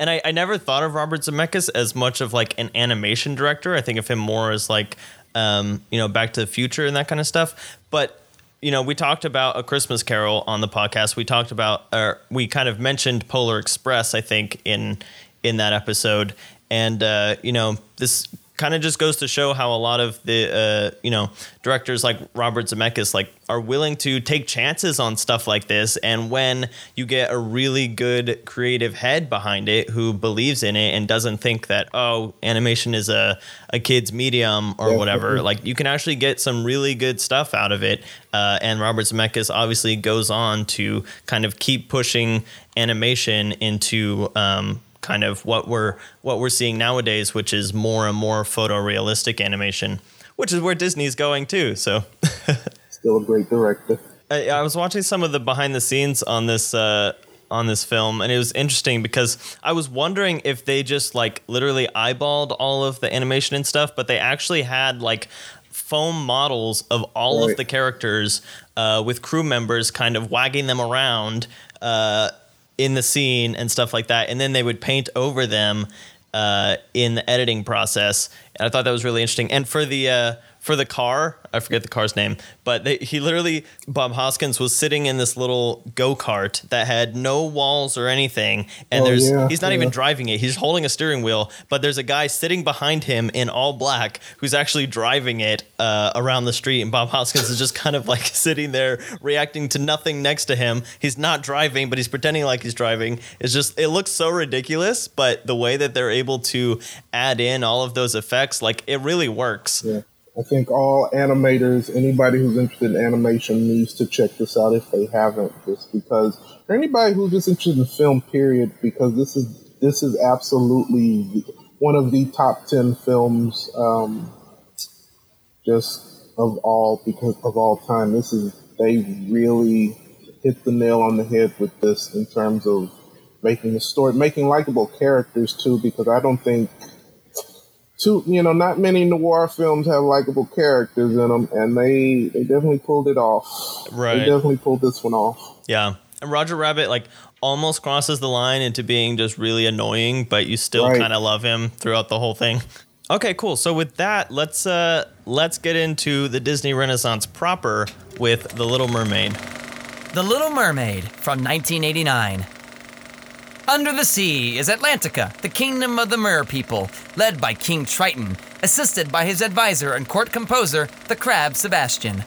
And I, I never thought of Robert Zemeckis as much of like an animation director. I think of him more as like, um, you know, Back to the Future and that kind of stuff. But you know, we talked about A Christmas Carol on the podcast. We talked about, or we kind of mentioned Polar Express, I think, in in that episode. And uh, you know, this kind of just goes to show how a lot of the uh, you know directors like Robert Zemeckis like are willing to take chances on stuff like this. And when you get a really good creative head behind it who believes in it and doesn't think that oh animation is a a kid's medium or Yeah. whatever, like you can actually get some really good stuff out of it. Uh, and Robert Zemeckis obviously goes on to kind of keep pushing animation into um, kind of what we're what we're seeing nowadays, which is more and more photorealistic animation, which is where Disney's going too. So Still a great director. I, I was watching some of the behind the scenes on this uh, on this film, and it was interesting because I was wondering if they just like literally eyeballed all of the animation and stuff, but they actually had like foam models of all Right. of the characters uh, with crew members kind of wagging them around uh, in the scene and stuff like that, and then they would paint over them uh, in the editing process. And I thought that was really interesting. And for the uh, for the car, I forget the car's name, but they, he literally Bob Hoskins was sitting in this little go kart that had no walls or anything, and Oh, there's yeah, he's not even driving it. He's holding a steering wheel, but there's a guy sitting behind him in all black who's actually driving it uh, around the street, and Bob Hoskins is just kind of like sitting there reacting to nothing next to him. He's not driving, but he's pretending like he's driving. It's just it looks so ridiculous, but the way that they're able to add in all of those effects, like it really works. Yeah. I think all animators, anybody who's interested in animation, needs to check this out if they haven't. Just because, or anybody who's just interested in film, period, because this is this is absolutely one of the top ten films, um, just of all because of all time. This is they really hit the nail on the head with this in terms of making the story, making likable characters too. Because I don't think too, you know, not many noir films have likable characters in them, and they they definitely pulled it off. Right. They definitely pulled this one off. Yeah. And Roger Rabbit like almost crosses the line into being just really annoying, but you still Right. kind of love him throughout the whole thing. Okay, cool. So with that, let's uh let's get into the Disney Renaissance proper with The Little Mermaid. The Little Mermaid from 1989. Under the sea is Atlantica, the kingdom of the Mer people, led by King Triton, assisted by his advisor and court composer, the crab Sebastian.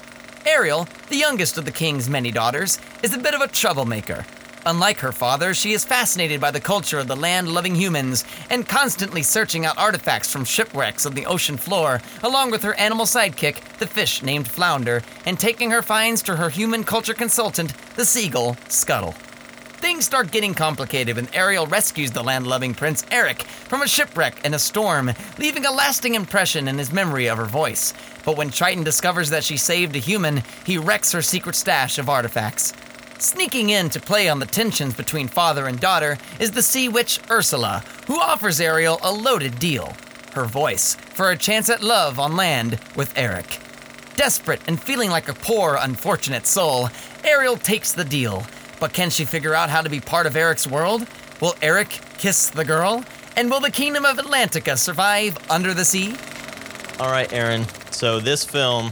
Ariel, the youngest of the king's many daughters, is a bit of a troublemaker. Unlike her father, she is fascinated by the culture of the land loving humans and constantly searching out artifacts from shipwrecks on the ocean floor, along with her animal sidekick, the fish named Flounder, and taking her finds to her human culture consultant, the seagull Scuttle. Things start getting complicated when Ariel rescues the land loving Prince Eric from a shipwreck and a storm, leaving a lasting impression in his memory of her voice. But when Triton discovers that she saved a human, he wrecks her secret stash of artifacts. Sneaking in to play on the tensions between father and daughter is the sea witch Ursula, who offers Ariel a loaded deal her voice for a chance at love on land with Eric. Desperate and feeling like a poor, unfortunate soul, Ariel takes the deal. But can she figure out how to be part of Eric's world? Will Eric kiss the girl? And will the kingdom of Atlantica survive under the sea? All right, Aaron. So this film,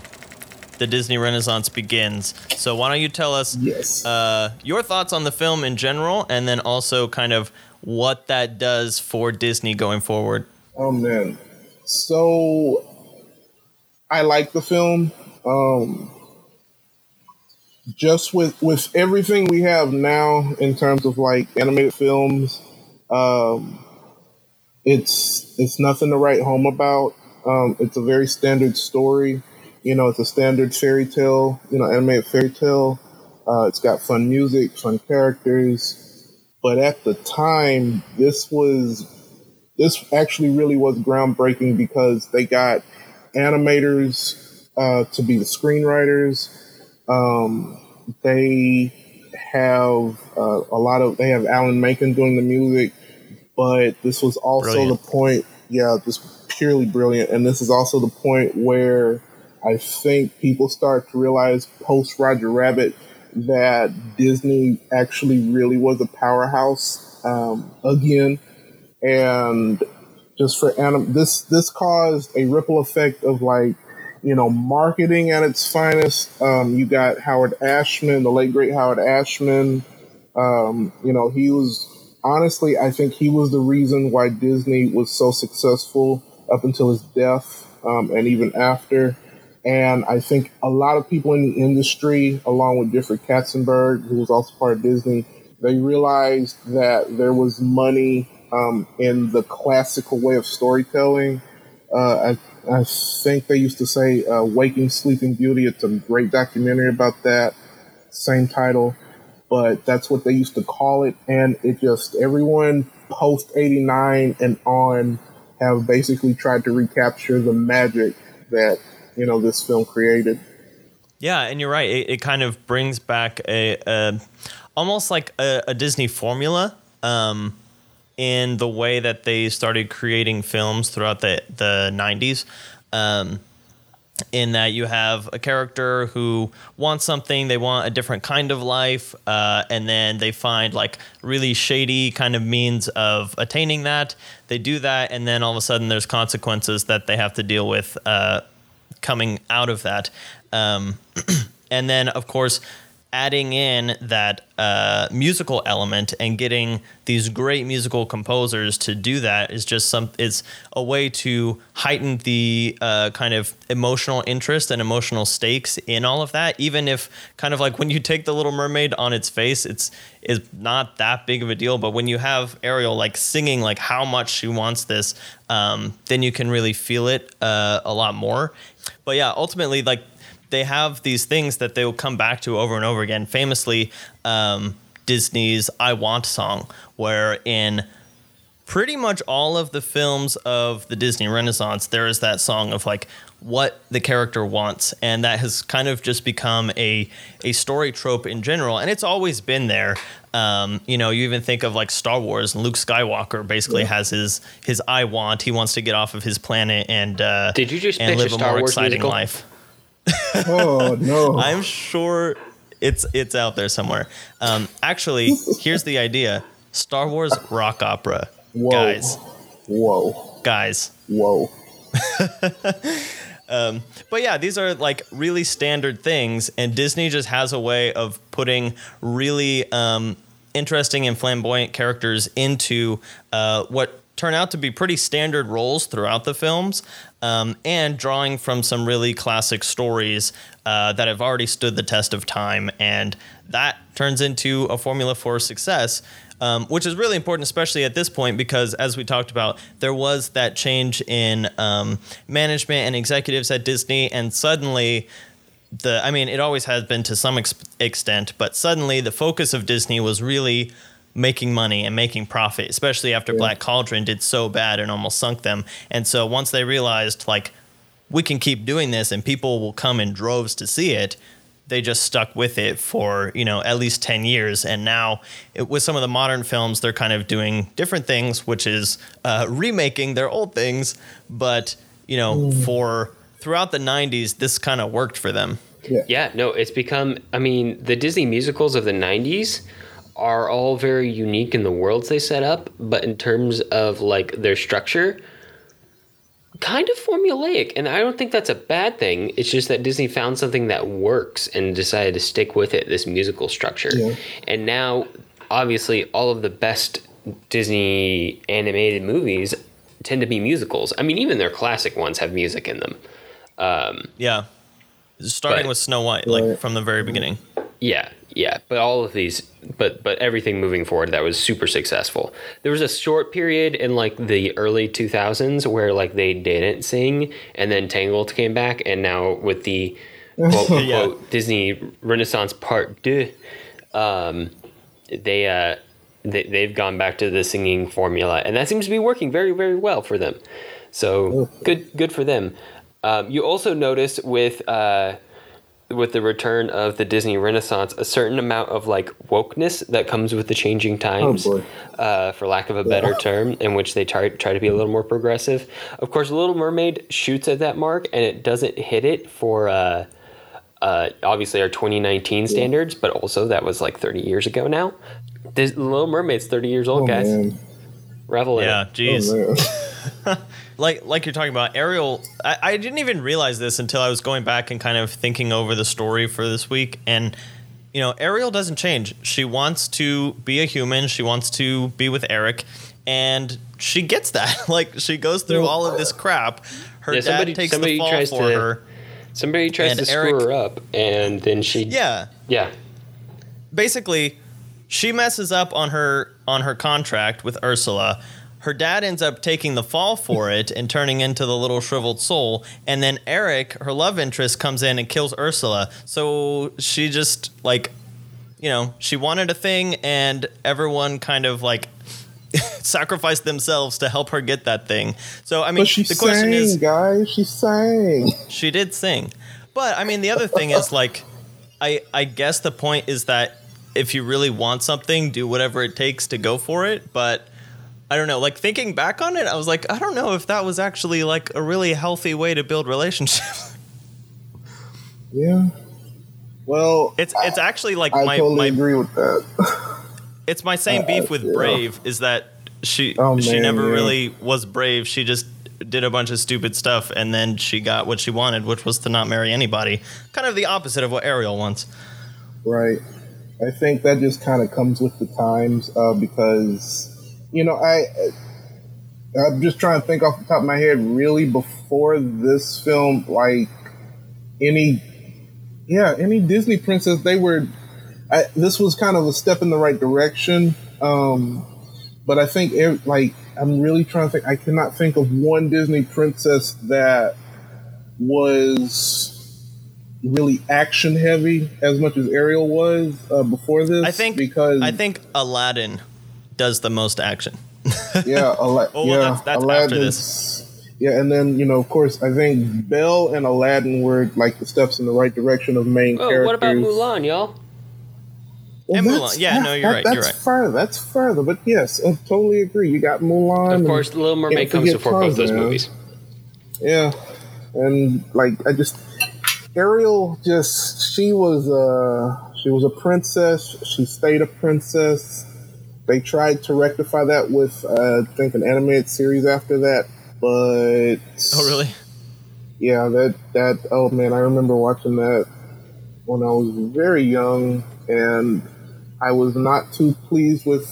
the Disney Renaissance begins. So why don't you tell us Yes. uh, your thoughts on the film in general, and then also kind of what that does for Disney going forward? Oh man. So I like the film. Um just with with everything we have now in terms of like animated films, um it's it's nothing to write home about. Um it's a very standard story. You know, it's a standard fairy tale, you know, animated fairy tale. Uh, it's got fun music, fun characters. But at the time, this was this actually really was groundbreaking because they got animators uh, to be the screenwriters. Um, they have uh, a lot of they have Alan Menken doing the music, but this was also Brilliant. the point. Yeah, just purely brilliant, and this is also the point where I think people start to realize post Roger Rabbit that Disney actually really was a powerhouse um, again and just for anim- this this caused a ripple effect of like you know marketing at its finest um, you got howard ashman the late great howard ashman um, you know he was honestly i think he was the reason why disney was so successful up until his death um, and even after and I think a lot of people in the industry, along with Jeffrey Katzenberg, who was also part of Disney, they realized that there was money um, in the classical way of storytelling. Uh, I think they used to say uh, Waking Sleeping Beauty. It's a great documentary about that. Same title, but that's what they used to call it. And it just, everyone post 89 and on have basically tried to recapture the magic that, you know, this film created. Yeah, and you're right. It, it kind of brings back a, a almost like a, a Disney formula um, in the way that they started creating films throughout the the 90s. Um, in that you have a character who wants something, they want a different kind of life, uh, and then they find like really shady kind of means of attaining that. They do that, and then all of a sudden there's consequences that they have to deal with uh, coming out of that. Um, and then, of course, adding in that uh, musical element and getting these great musical composers to do that is just some. It's a way to heighten the uh, kind of emotional interest and emotional stakes in all of that. Even if kind of like when you take the Little Mermaid on its face, it's is not that big of a deal. But when you have Ariel like singing like how much she wants this, um, then you can really feel it uh, a lot more. But yeah, ultimately, like they have these things that they will come back to over and over again. Famously, um, Disney's "I Want" song, where in pretty much all of the films of the Disney Renaissance, there is that song of like what the character wants, and that has kind of just become a a story trope in general, and it's always been there. Um, you know, you even think of like Star Wars, and Luke Skywalker basically Yeah. has his his I want. He wants to get off of his planet and uh, Did you just and live a Star more Wars exciting musical? life. Oh no! I'm sure it's it's out there somewhere. Um, actually, here's the idea: Star Wars rock opera, Whoa. guys, Whoa! guys. Whoa! um, But yeah, these are like really standard things, and Disney just has a way of putting really um, interesting and flamboyant characters into uh, what turn out to be pretty standard roles throughout the films, um, and drawing from some really classic stories uh, that have already stood the test of time, and that turns into a formula for success. Um, which is really important, especially at this point, because as we talked about, there was that change in um, management and executives at Disney, and suddenly the I mean, it always has been to some ex- extent, but suddenly the focus of Disney was really making money and making profit, especially after Black Cauldron did so bad and almost sunk them. And so once they realized like we can keep doing this and people will come in droves to see it, they just stuck with it for you know at least 10 years. And now it, with some of the modern films they're kind of doing different things which is uh, remaking their old things. But you know for throughout the 90s this kind of worked for them. Yeah, no, it's become. I mean, the Disney musicals of the '90s are all very unique in the worlds they set up, but in terms of like their structure, kind of formulaic. And I don't think that's a bad thing. It's just that Disney found something that works and decided to stick with it. This musical structure, Yeah. and now obviously all of the best Disney animated movies tend to be musicals. I mean, even their classic ones have music in them. Um, yeah starting But- with snow white like Right. from the very beginning Yeah, yeah, but all of these, but but everything moving forward that was super successful. There was a short period in like the early 2000s where like they didn't sing, and then Tangled came back, and now with the quote unquote Yeah. Disney Renaissance Part Deux, um, they uh they they've gone back to the singing formula, and that seems to be working very very well for them. So good good for them. Um, you also notice with uh, with the return of the Disney Renaissance, a certain amount of like wokeness that comes with the changing times, boy. uh, for lack of a better term, in which they try try to be a little more progressive. Of course, Little Mermaid shoots at that mark, and it doesn't hit it for. Uh, uh, obviously, our 2019 standards, but also that was like 30 years ago now. This Little Mermaid's 30 years old, Oh guys. man! Revel in yeah it. Oh, jeez man. like like you're talking about ariel I, I didn't even realize this until i was going back and kind of thinking over the story for this week and you know ariel doesn't change she wants to be a human she wants to be with eric and she gets that like she goes through all of this crap her Yeah, dad somebody- takes somebody the fall tries for to- her Somebody tries to screw her up, and then she. yeah Yeah. basically she messes up on her on her contract with Ursula. Her dad ends up taking the fall for it and turning into the little shriveled soul. And then Eric, her love interest, comes in and kills Ursula. So she just like, you know, she wanted a thing, and everyone kind of like sacrificed themselves to help her get that thing. So I mean, But she the question sang, is, guys. She sang. she did sing. But I mean, the other thing is like, I I guess the point is that if you really want something, do whatever it takes to go for it. But I don't know. Like thinking back on it, I was like, I don't know if that was actually like a really healthy way to build relationships. Yeah. Well, It's it's actually like I my totally my agree with that. it's my same Uh, beef with yeah. Brave is that she Oh, she man, never yeah. really was brave. She just did a bunch of stupid stuff and then she got what she wanted, which was to not marry anybody. Kind of the opposite of what Ariel wants. Right. I think that just kind of comes with the times uh, because, you know, I I'm just trying to think off the top of my head. Really, before this film, like any, yeah, any Disney princess, they were. I, this was kind of a step in the right direction, um, but I think like I'm really trying to think. I cannot think of one Disney princess that was really action heavy as much as Ariel was uh, before this. I think because I think Aladdin does the most action. yeah, Ala- Oh, well, yeah, that's- that's after Aladdin's- Yeah, and then you know, of course, I think Belle and Aladdin were like the steps in the right direction of main Oh, characters. what about Mulan, y'all? Well, And Mulan. Yeah, no, you're right, That's you're right. That's further. That's further. But yes, I totally agree. You got Mulan. Of course, Little Mermaid can't comes forget before both those movies. Yeah, and like I just Ariel, just she was a she was a princess. She stayed a princess. They tried to rectify that with uh, I think an animated series after that, but Oh, really? yeah, that that oh man, I remember watching that when I was very young, and I was not too pleased with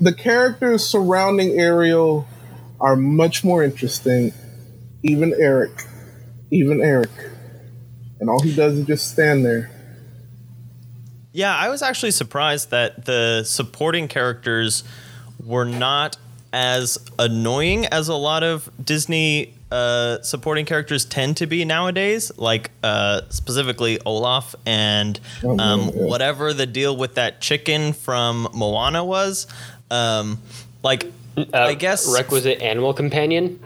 the characters surrounding Ariel are much more interesting. Even Eric, even Eric, and all he does is just stand there. Yeah, I was actually surprised that the supporting characters were not as annoying as a lot of Disney uh, supporting characters tend to be nowadays. Like uh, specifically Olaf and Oh, um, yeah, yeah. whatever the deal with that chicken from Moana was. Um, like Uh, I guess requisite animal companion.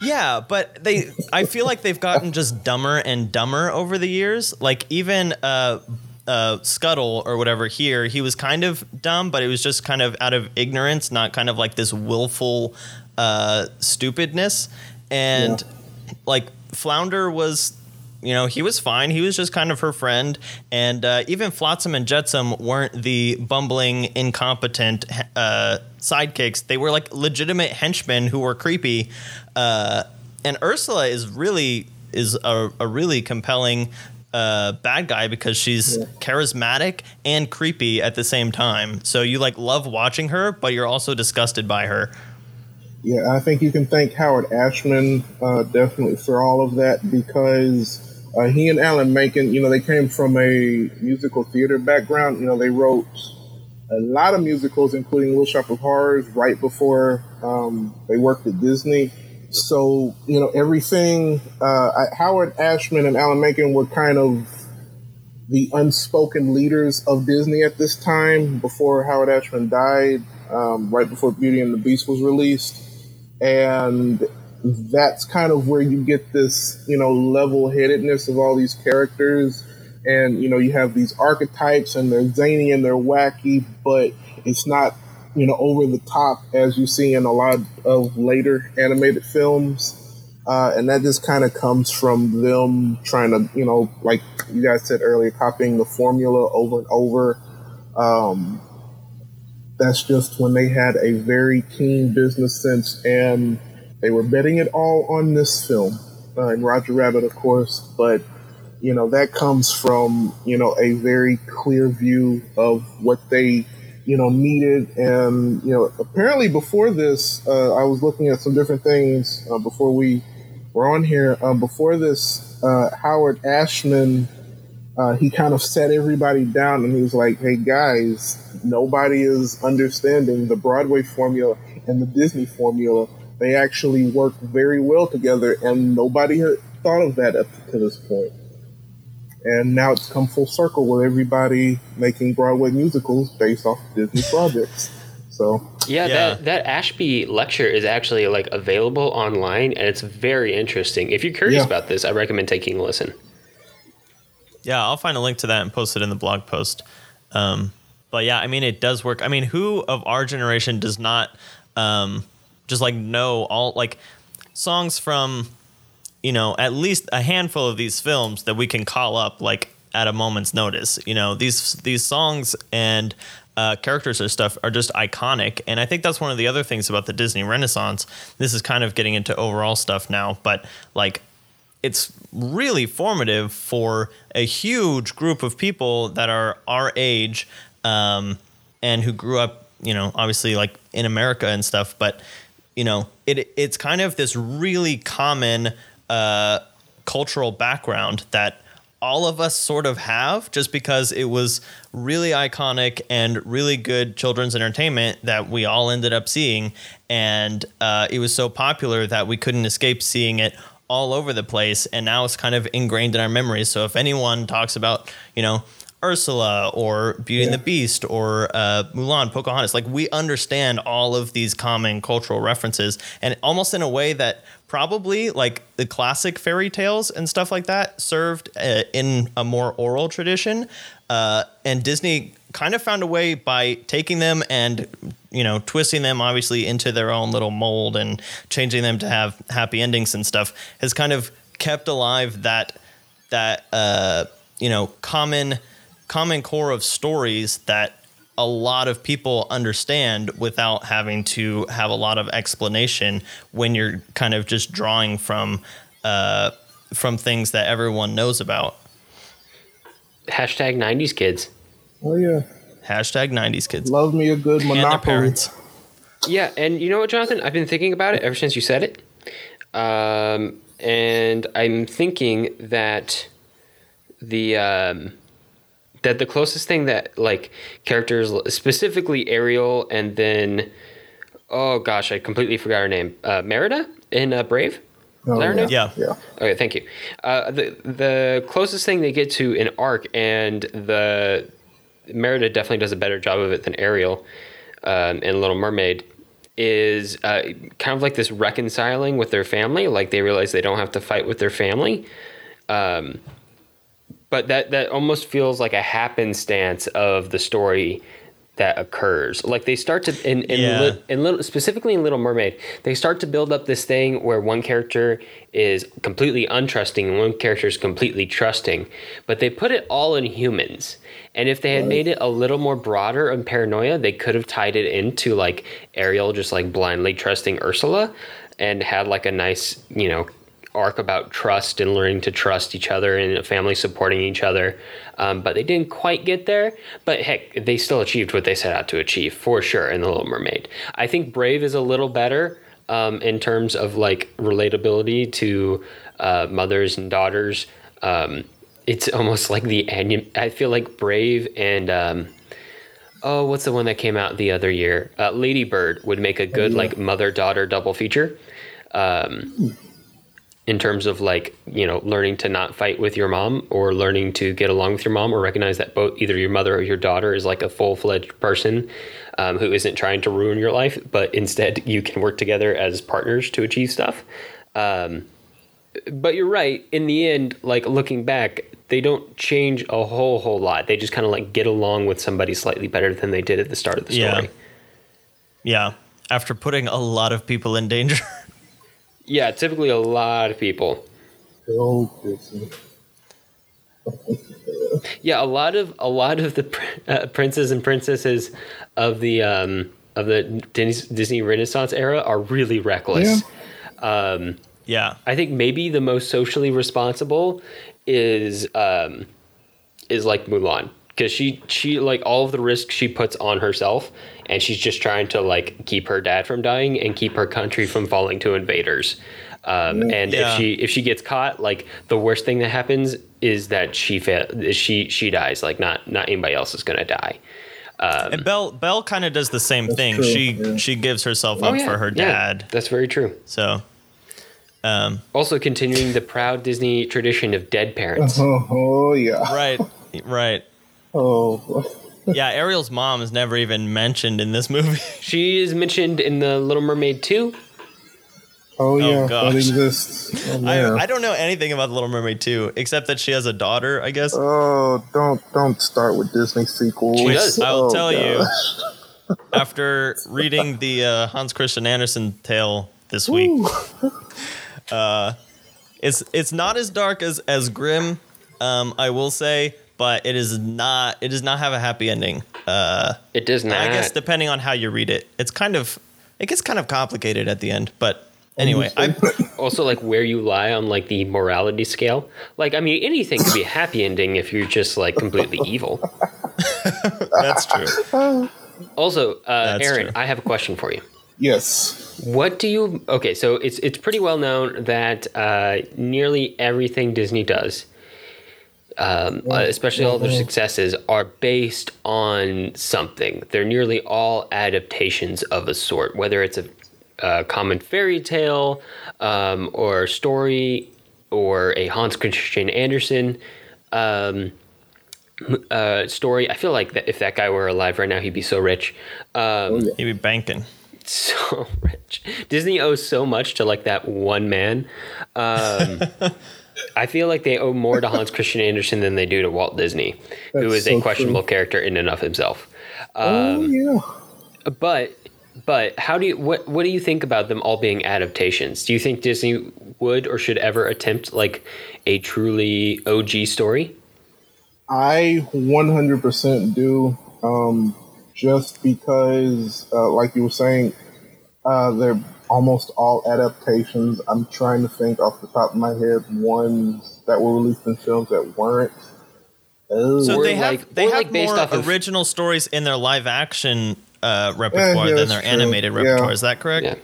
yeah, but they I feel like they've gotten just dumber and dumber over the years. Like even uh Scuttle or whatever here, he was kind of dumb, but it was just kind of out of ignorance, not kind of like this willful uh stupidness. And like Flounder was you know, he was fine. He was just kind of her friend. And uh, even Flotsam and Jetsam weren't the bumbling, incompetent uh, sidekicks. They were like legitimate henchmen who were creepy. Uh, and Ursula is really is a, a really compelling uh, bad guy because she's charismatic and creepy at the same time. So you like love watching her, but you're also disgusted by her. Yeah, I think you can thank Howard Ashman uh, definitely for all of that because uh, he and Alan Menken, you know, they came from a musical theater background. You know, they wrote a lot of musicals, including Little Shop of Horrors, right before um, they worked at Disney. So, you know, everything, uh, Howard Ashman and Alan Menken were kind of the unspoken leaders of Disney at this time before Howard Ashman died, um, right before Beauty and the Beast was released. And that's kind of where you get this, you know, level headedness of all these characters. And, you know, you have these archetypes and they're zany and they're wacky, but it's not, you know, over the top as you see in a lot of later animated films. Uh, and that just kind of comes from them trying to, you know, like you guys said earlier, copying the formula over and over. Um, that's just when they had a very keen business sense and they were betting it all on this film uh, and Roger Rabbit, of course. But you know that comes from you know a very clear view of what they you know needed. And you know apparently before this uh, i was looking at some different things uh, before we were on here. Um, before this uh, howard ashman uh, he kind of set everybody down and he was like hey guys nobody is understanding the broadway formula and the disney formula. They actually work very well together and nobody had thought of that up to this point and now it's come full circle with everybody making Broadway musicals based off Disney projects. So Yeah, Yeah. that that Ashman lecture is actually like available online, and it's very interesting. If you're curious Yeah. about this, I recommend taking a listen. Yeah, I'll find a link to that and post it in the blog post. Um, but yeah, I mean, it does work. I mean, who of our generation does not um, just like know all like songs from, you know, at least a handful of these films that we can call up like at a moment's notice. You know, these these songs and uh, characters or stuff are just iconic, and I think that's one of the other things about the Disney Renaissance. This is kind of getting into overall stuff now, but like it's really formative for a huge group of people that are our age um, and who grew up, you know, obviously like in America and stuff. But you know, it it's kind of this really common cultural background that all of us sort of have just because it was really iconic and really good children's entertainment that we all ended up seeing. And uh, it was so popular that we couldn't escape seeing it all over the place. And now it's kind of ingrained in our memories. So if anyone talks about you know Ursula or Beauty and the Beast or uh, Mulan, Pocahontas. Like we understand all of these common cultural references, and almost in a way that probably like the classic fairy tales and stuff like that served uh, in a more oral tradition. Uh, and Disney kind of found a way by taking them and you know twisting them obviously into their own little mold and changing them to have happy endings and stuff has kind of kept alive that that uh, you know common common core of stories that a lot of people understand without having to have a lot of explanation when you're kind of just drawing from uh, from things that everyone knows about. Hashtag 90s kids. Oh yeah, Hashtag 90s kids. love me a good And their Monopoly. parents. Yeah, and you know what, Jonathan? I've been thinking about it ever since you said it. Um, and I'm thinking that the um, that the closest thing that like characters specifically Ariel and then oh gosh, I completely forgot her name. Uh, Merida in uh, Brave. Oh, Is that her name? Yeah. yeah. Okay, thank you. Uh, the the closest thing they get to an arc, and the Merida definitely does a better job of it than Ariel um, in Little Mermaid. Is uh, kind of like this reconciling with their family. Like they realize they don't have to fight with their family. Um, but that that almost feels like a happenstance of the story that occurs. Like they start to in in, Yeah. li- in little specifically in Little Mermaid, they start to build up this thing where one character is completely untrusting and one character is completely trusting, but they put it all in humans. And if they had made it a little more broader and paranoia, they could have tied it into like Ariel just like blindly trusting Ursula and had like a nice, you know, arc about trust and learning to trust each other and a family supporting each other. Um, but they didn't quite get there. But heck, they still achieved what they set out to achieve for sure in The Little Mermaid. I think Brave is a little better um, in terms of like relatability to uh, mothers and daughters. Um, it's almost like the. I feel like Brave and. Um, Oh, what's the one that came out the other year? Uh, Lady Bird would make a good like mother daughter double feature. Um, in terms of like you know learning to not fight with your mom or learning to get along with your mom or recognize that both either your mother or your daughter is like a full-fledged person um, who isn't trying to ruin your life but instead you can work together as partners to achieve stuff um, but you're right in the end like looking back they don't change a whole whole lot they just kind of like get along with somebody slightly better than they did at the start of the story Yeah. story Yeah. After putting a lot of people in danger. yeah typically a lot of people Oh, Disney. Yeah, a lot of a lot of the uh, princes and princesses of the um, of the Dis- Disney Renaissance era are really reckless. Um, yeah. I think maybe the most socially responsible is um, is like Mulan because she she like all of the risks she puts on herself and she's just trying to like keep her dad from dying and keep her country from falling to invaders. Um, and Yeah. if she if she gets caught, like the worst thing that happens is that she fa- is she she dies. Like not not anybody else is gonna die. And Belle Belle kind of does the same thing. true, she yeah. she gives herself Oh, up yeah, for her yeah, dad. that's very true. So um, Also continuing the proud Disney tradition of dead parents. Oh, oh yeah. right, right. Oh, Yeah, Ariel's mom is never even mentioned in this movie. She is mentioned in the Little Mermaid 2. oh yeah. gosh. that exists. Oh, I. I don't know anything about The Little Mermaid 2, except that she has a daughter, I guess. Oh, don't don't start with Disney sequels. She does. I will Oh, tell you, after reading the uh, Hans Christian Andersen tale this week, uh, it's it's not as dark as as grim, um, I will say, but it is not. It does not have a happy ending. Uh, It does not. I guess depending on how you read it, it's kind of it gets kind of complicated at the end. But anyway, I also, like where you lie on like the morality scale. Like, I mean, anything could be a happy ending if you're just like completely evil. that's true. Also, uh, That's Aaron, true. I have a question for you. Yes. What do you? Okay, so it's it's pretty well known that uh, nearly everything Disney does, um, uh, especially all their successes, are based on something. They're nearly all adaptations of a sort, whether it's a, a common fairy tale, um, or story, or a Hans Christian Andersen um, uh, story. I feel like that if that guy were alive right now, he'd be so rich. Um, He'd be banking. so rich. Disney owes so much to like that one man. Um, I feel like they owe more to Hans Christian Andersen than they do to Walt Disney, who That's is so a questionable true. character in and of himself. oh yeah. But but how do you what what do you think about them all being adaptations? Do you think Disney would or should ever attempt like a truly OG story? I 100% do. Um, just because, uh, like you were saying, uh, they're almost all adaptations. I'm trying to think off the top of my head ones that were released in films that weren't. Oh, So they have like- they have like based more off of- original stories in their live action uh, repertoire yeah, than their true. animated Yeah. repertoire. Is that correct? Yeah.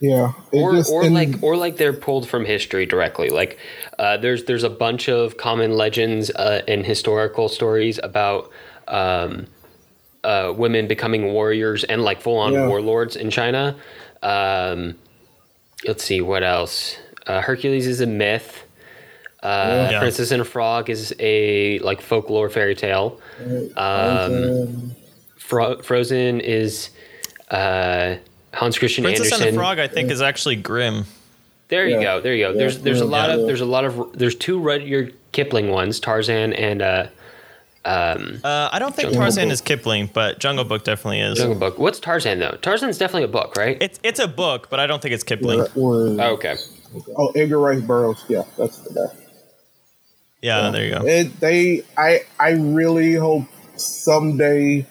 yeah. Or just- or and- like or like they're pulled from history directly. Like uh, there's there's a bunch of common legends uh, and historical stories about um, uh, women becoming warriors and like full on Yeah. warlords in China. Um, let's see what else. Uh, Hercules is a myth. Uh, Yeah. Princess and a Frog is a like folklore fairy tale. Um, Fro- Frozen is uh, Hans Christian Princess Andersen. and the Frog, I think, is actually Grimm. There you Yeah. go. There you go. Yeah, There's there's a lot yeah. of there's a lot of there's two Rudyard Kipling ones, Tarzan and uh, Uh, I don't think Jungle Tarzan Book. is Kipling, but Jungle Book definitely is. Jungle Book. What's Tarzan though? Tarzan's definitely a book, right? It's it's a book, but I don't think it's Kipling. that was, Oh, okay. oh, Edgar Rice Burroughs. Yeah, that's the guy. Yeah, there you go. It, they, I, I really hope someday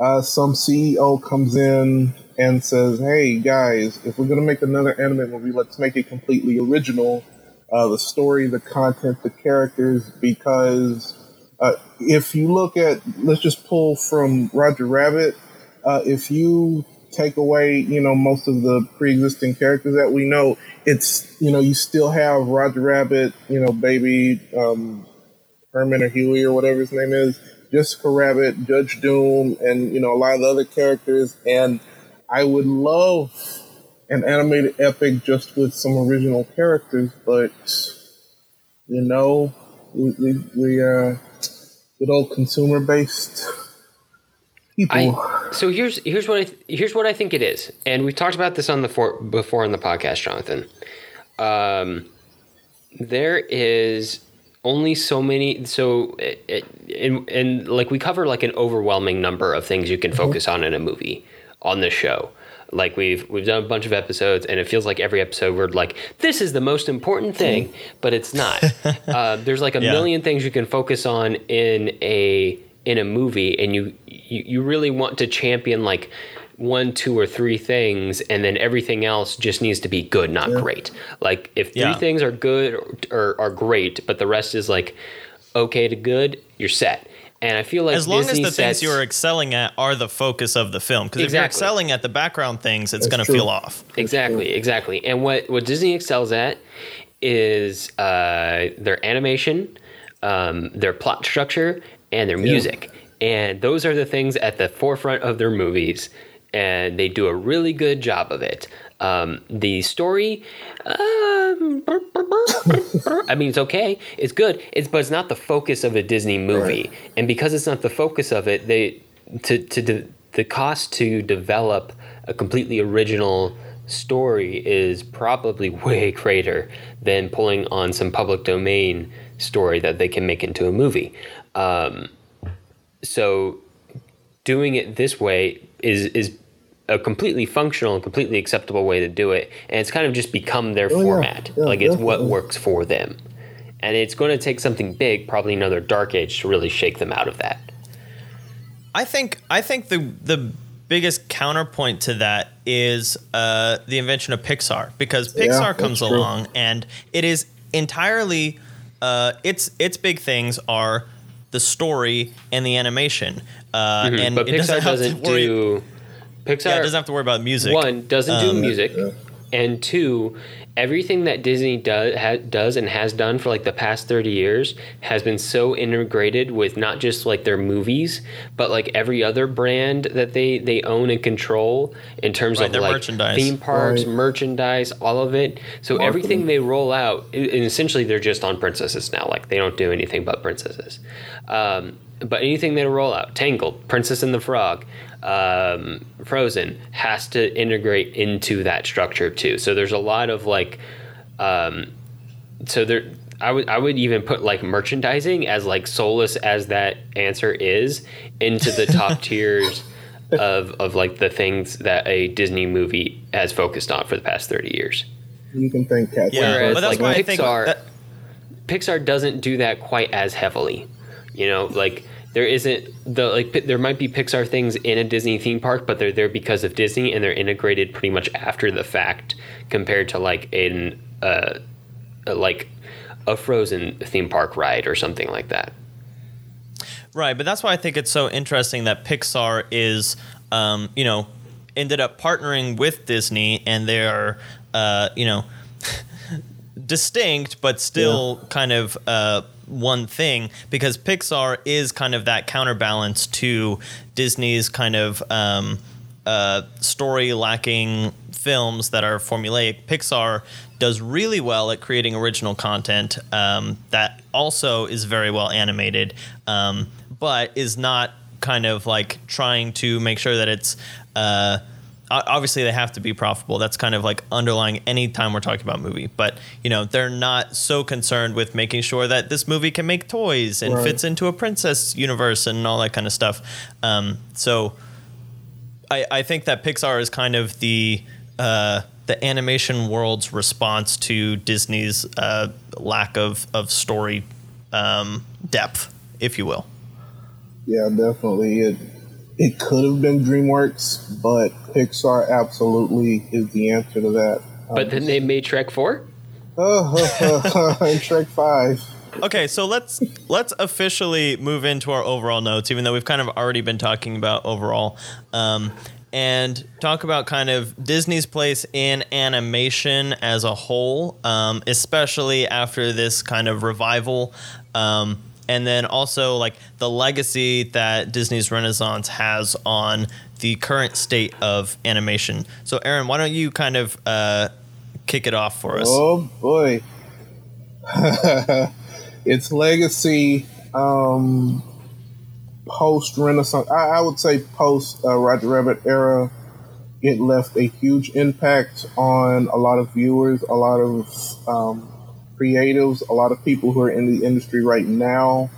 uh, some CEO comes in and says, "Hey guys, if we're gonna make another anime movie, let's make it completely original. Uh, the story, the content, the characters. Because uh, if you look at, let's just pull from Roger Rabbit. Uh, if you take away, you know, most of the pre-existing characters that we know, it's you know, you still have Roger Rabbit, you know, baby um, Herman or Huey or whatever his name is, Jessica Rabbit, Judge Doom, and you know a lot of the other characters. And I would love an animated epic just with some original characters, but you know, we we, we uh, good old consumer based people. I so here's here's what I th- here's what I think it is, and we've talked about this on the for, before in the podcast, Jonathan. Um, there is only so many so it, it, and, and like we cover like an overwhelming number of things you can focus on in a movie on this show like we've we've done a bunch of episodes and it feels like every episode we're like this is the most important thing but it's not uh, there's like a Yeah. million things you can focus on in a in a movie and you you, you really want to champion like one two or three things and then everything else just needs to be good not great like if three Yeah. things are good or, or are great but the rest is like okay to good you're set and i feel like As long Disney as the sets, things you are excelling at are the focus of the film, because if you're excelling at the background things, it's going to feel off. Exactly, exactly. And what what Disney excels at is uh, their animation, um, their plot structure, and their music. And those are the things at the forefront of their movies, and they do a really good job of it. Um, the story, um, I mean, it's okay, it's good, it's but it's not the focus of a Disney movie. And because it's not the focus of it, they to to de- the cost to develop a completely original story is probably way greater than pulling on some public domain story that they can make into a movie. Um, so doing it this way is is a completely functional and completely acceptable way to do it and it's kind of just become their Oh, format. Yeah, like it's what works for them. And it's going to take something big probably another dark age to really shake them out of that. I think I think the the biggest counterpoint to that is uh, the invention of Pixar because Pixar that's comes along and it is entirely uh, its its big things are the story and the animation. Uh, and Mm-hmm. but it pixar doesn't, have doesn't to worry, do pixar Yeah, it doesn't have to worry about music. one doesn't do Um, music and two everything that disney does ha, does and has done for like the past 30 years has been so integrated with not just like their movies but like every other brand that they they own and control in terms Right, of their like merchandise. theme parks Right. merchandise all of it so everything they roll out and essentially they're just on princesses now like they don't do anything but princesses um, but anything they roll out, Tangled, Princess and the Frog, um, Frozen, has to integrate into that structure too. So there's a lot of like, um, so there. I would I would even put like merchandising as like soulless as that answer is into the top tiers of of like the things that a Disney movie has focused on for the past thirty years. You can thank Cat. Yeah, Whereas but that's like why I think Pixar, that- Pixar doesn't do that quite as heavily. You know, like there isn't the like there might be Pixar things in a Disney theme park, but they're there because of Disney and they're integrated pretty much after the fact compared to like in uh, uh, like a Frozen theme park ride or something like that. Right, but that's why I think it's so interesting that Pixar is, um, you know, ended up partnering with Disney, and they are, uh, you know, distinct but still kind of uh, one thing because Pixar is kind of that counterbalance to Disney's kind of um, uh, story lacking films that are formulaic. Pixar does really well at creating original content um, that also is very well animated, um, but is not kind of like trying to make sure that it's. Uh, obviously they have to be profitable that's kind of like underlying any time we're talking about movie but you know they're not so concerned with making sure that this movie can make toys and Right. fits into a princess universe and all that kind of stuff um, so I, I think that pixar is kind of the uh, the animation world's response to disney's uh, lack of, of story um, depth if you will Yeah, definitely. It it could have been DreamWorks, but Pixar absolutely is the answer to that. But then they made Shrek 4? Oh, and Shrek Five. Okay, so let's let's officially move into our overall notes, even though we've kind of already been talking about overall, um, and talk about kind of Disney's place in animation as a whole, um, especially after this kind of revival, um, and then also like the legacy that Disney's Renaissance has on the current state of animation. So, Aaron, why don't you kind of uh, kick it off for us? Oh boy, its legacy um, post Renaissance. I, I would say post uh, Roger Rabbit era. It left a huge impact on a lot of viewers, a lot of um, creatives, a lot of people who are in the industry right now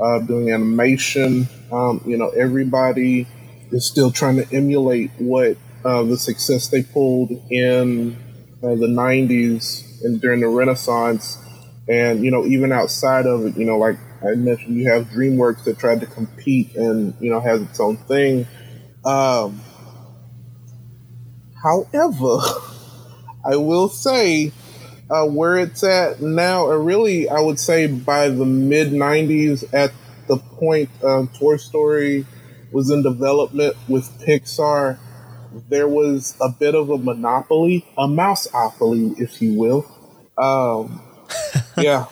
uh, doing animation. Um, you know, everybody is still trying to emulate what uh, the success they pulled in uh, the 90s and during the Renaissance. And, you know, even outside of it, you know, like I mentioned, you have DreamWorks that tried to compete and, you know, has its own thing. Um, however, I will say uh, where it's at now, or really, I would say by the mid 90s, at the point um, Toy Story was in development with Pixar, there was a bit of a monopoly, a mouseopoly, if you will. Um, yeah,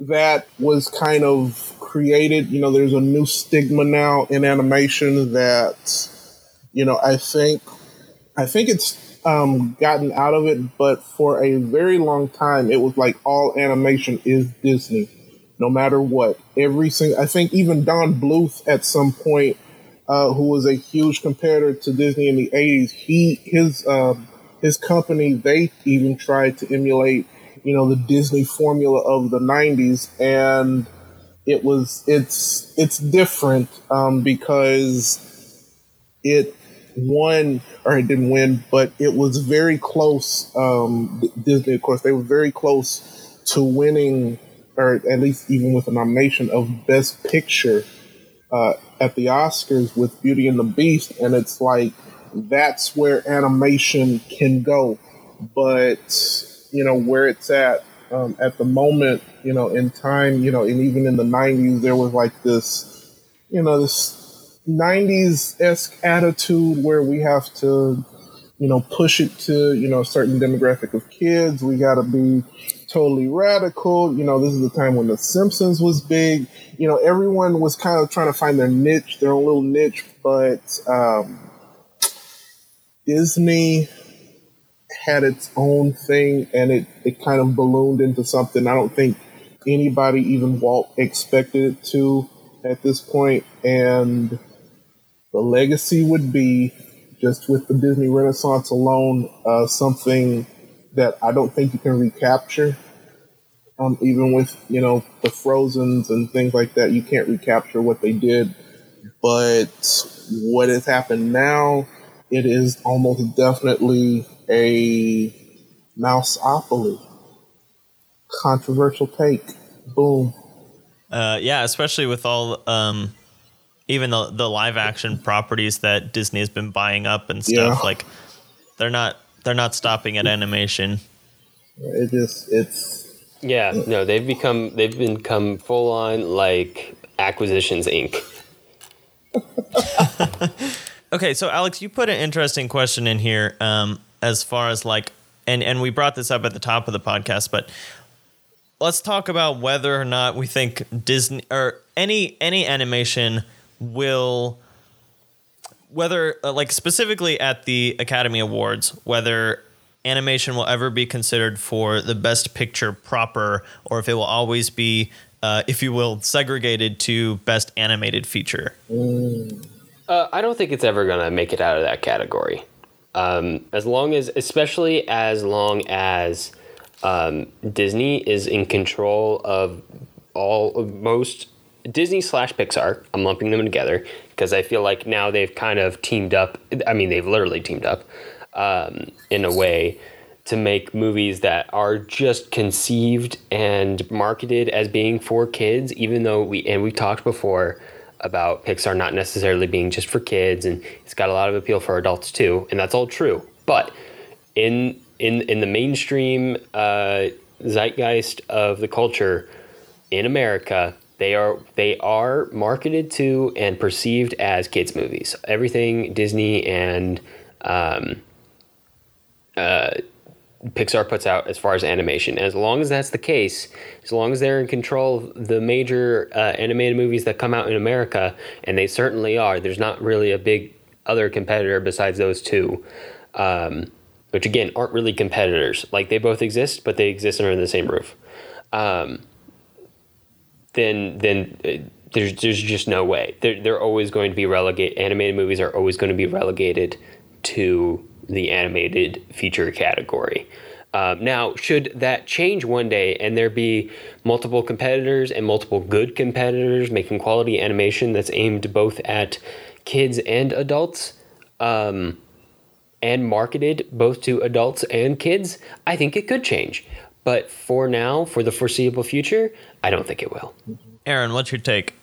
that was kind of created. You know, there's a new stigma now in animation that, you know, I think, I think it's um, gotten out of it, but for a very long time, it was like all animation is Disney, no matter what. Every single, I think even Don Bluth at some point, uh, who was a huge competitor to Disney in the '80s, he his um, his company they even tried to emulate, you know, the Disney formula of the '90s, and it was it's it's different um, because it won or it didn't win, but it was very close. Um, Disney, of course, they were very close to winning, or at least even with a nomination of Best Picture uh, at the Oscars with Beauty and the Beast, and it's like that's where animation can go, but you know where it's at um, at the moment, you know, in time, you know, and even in the '90s, there was like this, you know, this 90s esque attitude where we have to, you know, push it to, you know, a certain demographic of kids. We got to be totally radical. You know, this is the time when The Simpsons was big. You know, everyone was kind of trying to find their niche, their own little niche, but um, Disney had its own thing and it, it kind of ballooned into something I don't think anybody, even Walt, expected it to at this point, and the legacy would be just with the Disney Renaissance alone, uh, something that I don't think you can recapture. Um, even with you know the Frozen's and things like that, you can't recapture what they did. But what has happened now, it is almost definitely a mouseopoly. Controversial take. Boom. Uh, yeah, especially with all um, even the the live action properties that Disney has been buying up and stuff. Yeah. Like they're not they're not stopping at animation. It just it's Yeah, no, they've become they've become full on like acquisitions Inc. Okay, so Alex, you put an interesting question in here um, as far as like, and and we brought this up at the top of the podcast, but let's talk about whether or not we think Disney or any any animation will whether uh, like specifically at the Academy Awards whether animation will ever be considered for the best picture proper or if it will always be uh, if you will segregated to best animated feature Uh, I don't think it's ever gonna make it out of that category. Um, as long as, especially as long as um, Disney is in control of all of most Disney slash Pixar. I'm lumping them together because I feel like now they've kind of teamed up. I mean, they've literally teamed up um, in a way to make movies that are just conceived and marketed as being for kids, even though we and we talked before about Pixar not necessarily being just for kids and it's got a lot of appeal for adults too, and that's all true. But in in in the mainstream uh, zeitgeist of the culture in America, they are they are marketed to and perceived as kids movies. Everything Disney and um, uh, Pixar puts out as far as animation. As long as that's the case, as long as they're in control of the major uh, animated movies that come out in America, and they certainly are, there's not really a big other competitor besides those two, um, which again aren't really competitors. Like they both exist, but they exist under the same roof. Um, then then uh, there's there's just no way. They're they're always going to be relegated. Animated movies are always going to be relegated to the animated feature category. Um, now, should that change one day and there be multiple competitors and multiple good competitors making quality animation that's aimed both at kids and adults, um, and marketed both to adults and kids, I think it could change. But for now, for the foreseeable future, I don't think it will. aaron what's your take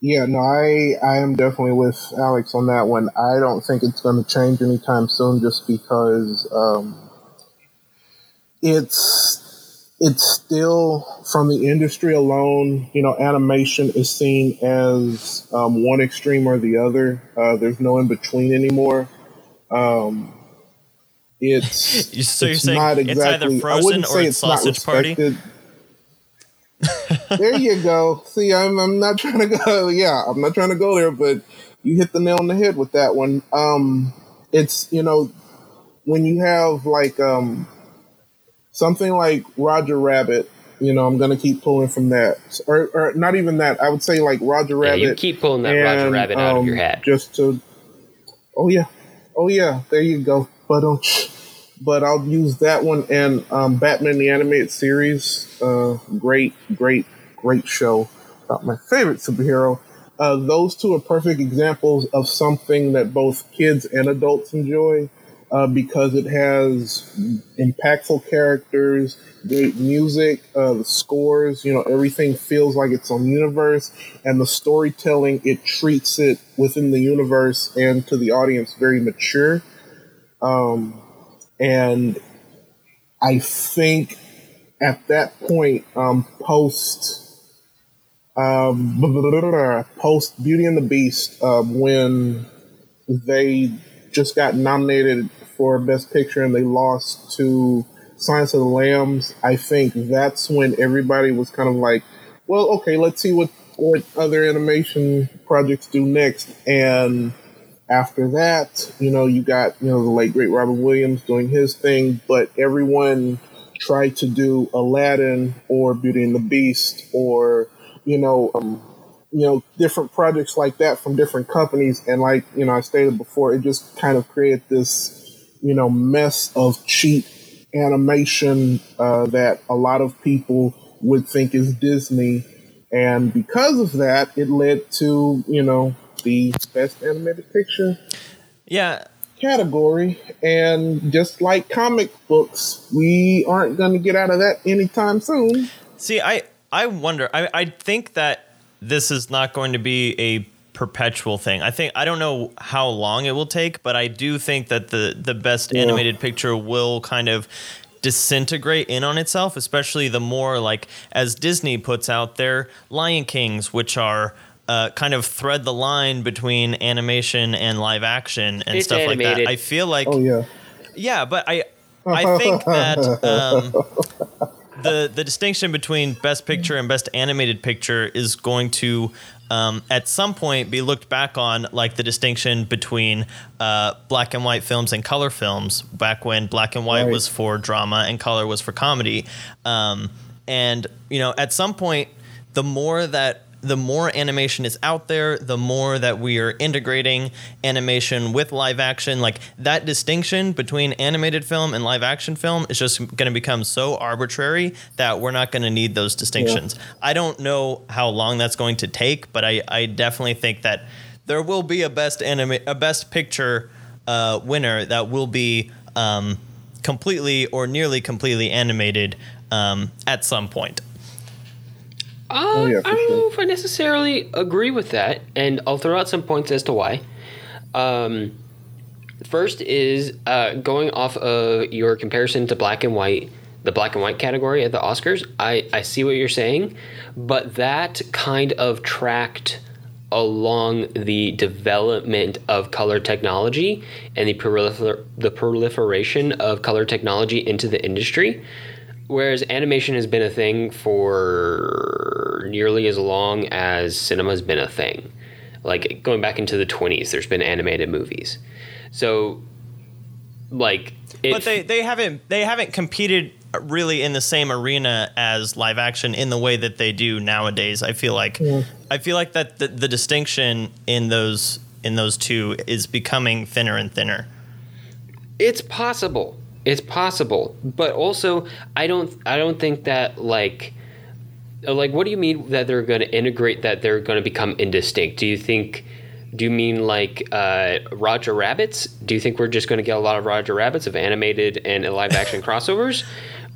Yeah, no, I I am definitely with Alex on that one. I don't think it's going to change anytime soon, just because um, it's it's still from the industry alone. You know, animation is seen as um, one extreme or the other. Uh, there's no in between anymore. Um, it's You- so you're it's saying not it's either exactly- I Frozen or say it's not Sausage Party? there you go. See, I'm I'm not trying to go. Yeah, I'm not trying to go there, but you hit the nail on the head with that one. Um, it's you know when you have like um something like Roger Rabbit. You know, I'm gonna keep pulling from that, or, or not even that. I would say like Roger Yeah, Rabbit. you keep pulling that Roger Rabbit out of um, your hat. Just to, oh yeah, oh yeah, there you go. But um, but I'll use that one and um, Batman the animated series. Uh, great, great, great show about my favorite superhero. Uh, those two are perfect examples of something that both kids and adults enjoy uh, because it has impactful characters, great music, uh, the scores, you know, everything feels like its own universe, and the storytelling, it treats it within the universe and to the audience very mature. Um, and I think at that point, um, post um, post Beauty and the Beast, um, when they just got nominated for Best Picture and they lost to Silence of the Lambs, I think that's when everybody was kind of like, well, okay, let's see what, what other animation projects do next. And after that, you know, you got, you know, the late great Robin Williams doing his thing, but everyone tried to do Aladdin or Beauty and the Beast or, you know, um, you know, different projects like that from different companies. And like, you know, I stated before, it just kind of created this, you know, mess of cheap animation uh, that a lot of people would think is Disney. And because of that, it led to, you know, the best animated picture Yeah, category. And just like comic books, we aren't going to get out of that anytime soon. See, I I wonder. I I think that this is not going to be a perpetual thing. I think I don't know how long it will take, but I do think that the the best Yeah. animated picture will kind of disintegrate in on itself, especially the more like as Disney puts out their Lion Kings, which are uh, kind of thread the line between animation and live action and It's stuff like that. I feel like Oh, yeah. yeah, but I I think that um, the the distinction between best picture and best animated picture is going to um, at some point be looked back on like the distinction between uh, black and white films and color films back when black and white Right. was for drama and color was for comedy um, and you know at some point the more that the more animation is out there, the more that we are integrating animation with live action. Like that distinction between animated film and live action film is just going to become so arbitrary that we're not going to need those distinctions. I don't know how long that's going to take, but I, I definitely think that there will be a best anime, a best picture uh, winner that will be um, completely or nearly completely animated um, at some point. Uh, Oh, yeah, I don't know if I necessarily agree with that, and I'll throw out some points as to why. Um, first is uh, going off of your comparison to black and white, the black and white category at the Oscars. I, I see what you're saying, but that kind of tracked along the development of color technology and the, prolifer- the proliferation of color technology into the industry. Whereas animation has been a thing for nearly as long as cinema has been a thing. Like going back into the 20s, there's been animated movies. So, like, it, but they they haven't they haven't competed really in the same arena as live action in the way that they do nowadays. I feel like I feel like that the, the distinction in those in those two is becoming thinner and thinner. it's possible. It's possible, but also I don't. I don't think that like. Like, what do you mean that they're going to integrate? That they're going to become indistinct? Do you think? Do you mean like uh, Roger Rabbits? Do you think we're just going to get a lot of Roger Rabbits of animated and live action crossovers?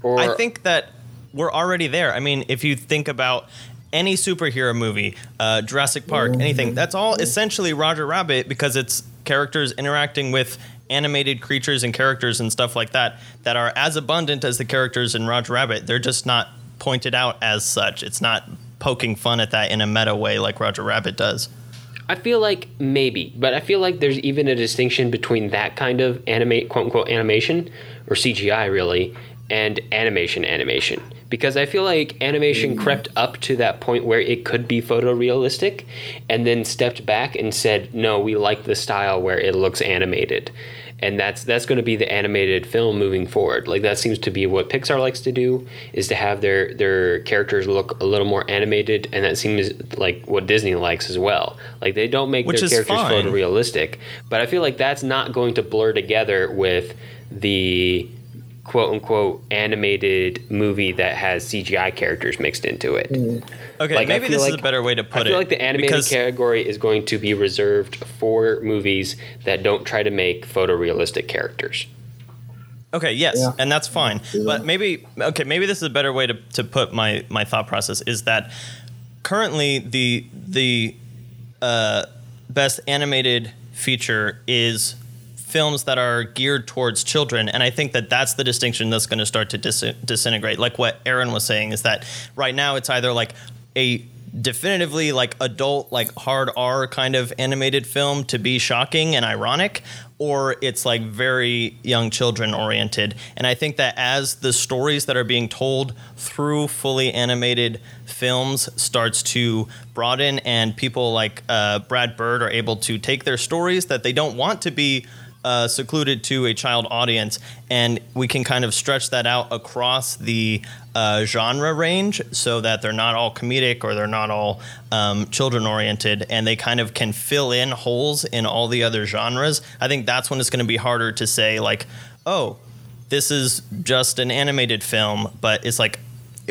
Or I think that we're already there. I mean, if you think about any superhero movie, uh, Jurassic Park, anything, that's all essentially Roger Rabbit because it's characters interacting with animated creatures and characters and stuff like that that are as abundant as the characters in Roger Rabbit. They're just not pointed out as such. It's not poking fun at that in a meta way like Roger Rabbit does. I feel like maybe, but I feel like there's even a distinction between that kind of animate quote unquote animation or CGI really and animation animation. Because I feel like animation mm. crept up to that point where it could be photorealistic and then stepped back and said no we like the style where it looks animated. And that's that's going to be the animated film moving forward. Like that seems to be what Pixar likes to do is to have their their characters look a little more animated and that seems like what Disney likes as well. Like they don't make Which their characters fine. photorealistic but I feel like that's not going to blur together with the quote unquote animated movie that has CGI characters mixed into it. Okay, Like, maybe feel this is a better way to put it. I feel it. like the animated because- category is going to be reserved for movies that don't try to make photorealistic characters. Okay, yes, Yeah. and that's fine. But maybe okay, maybe this is a better way to, to put my my thought process is that currently the the uh, best animated feature is films that are geared towards children. And i think that that's the distinction that's going to start to dis- disintegrate. Like what aaron was saying is that right now it's either like a definitively like adult like hard r kind of animated film to be shocking and ironic or it's like very young children oriented. And i think that as the stories that are being told through fully animated films starts to broaden and people like uh, brad bird are able to take their stories that they don't want to be uh, secluded to a child audience, and we can kind of stretch that out across the uh, genre range so that they're not all comedic or they're not all um, children oriented, and they kind of can fill in holes in all the other genres. I think that's when it's going to be harder to say like, oh, this is just an animated film, but it's like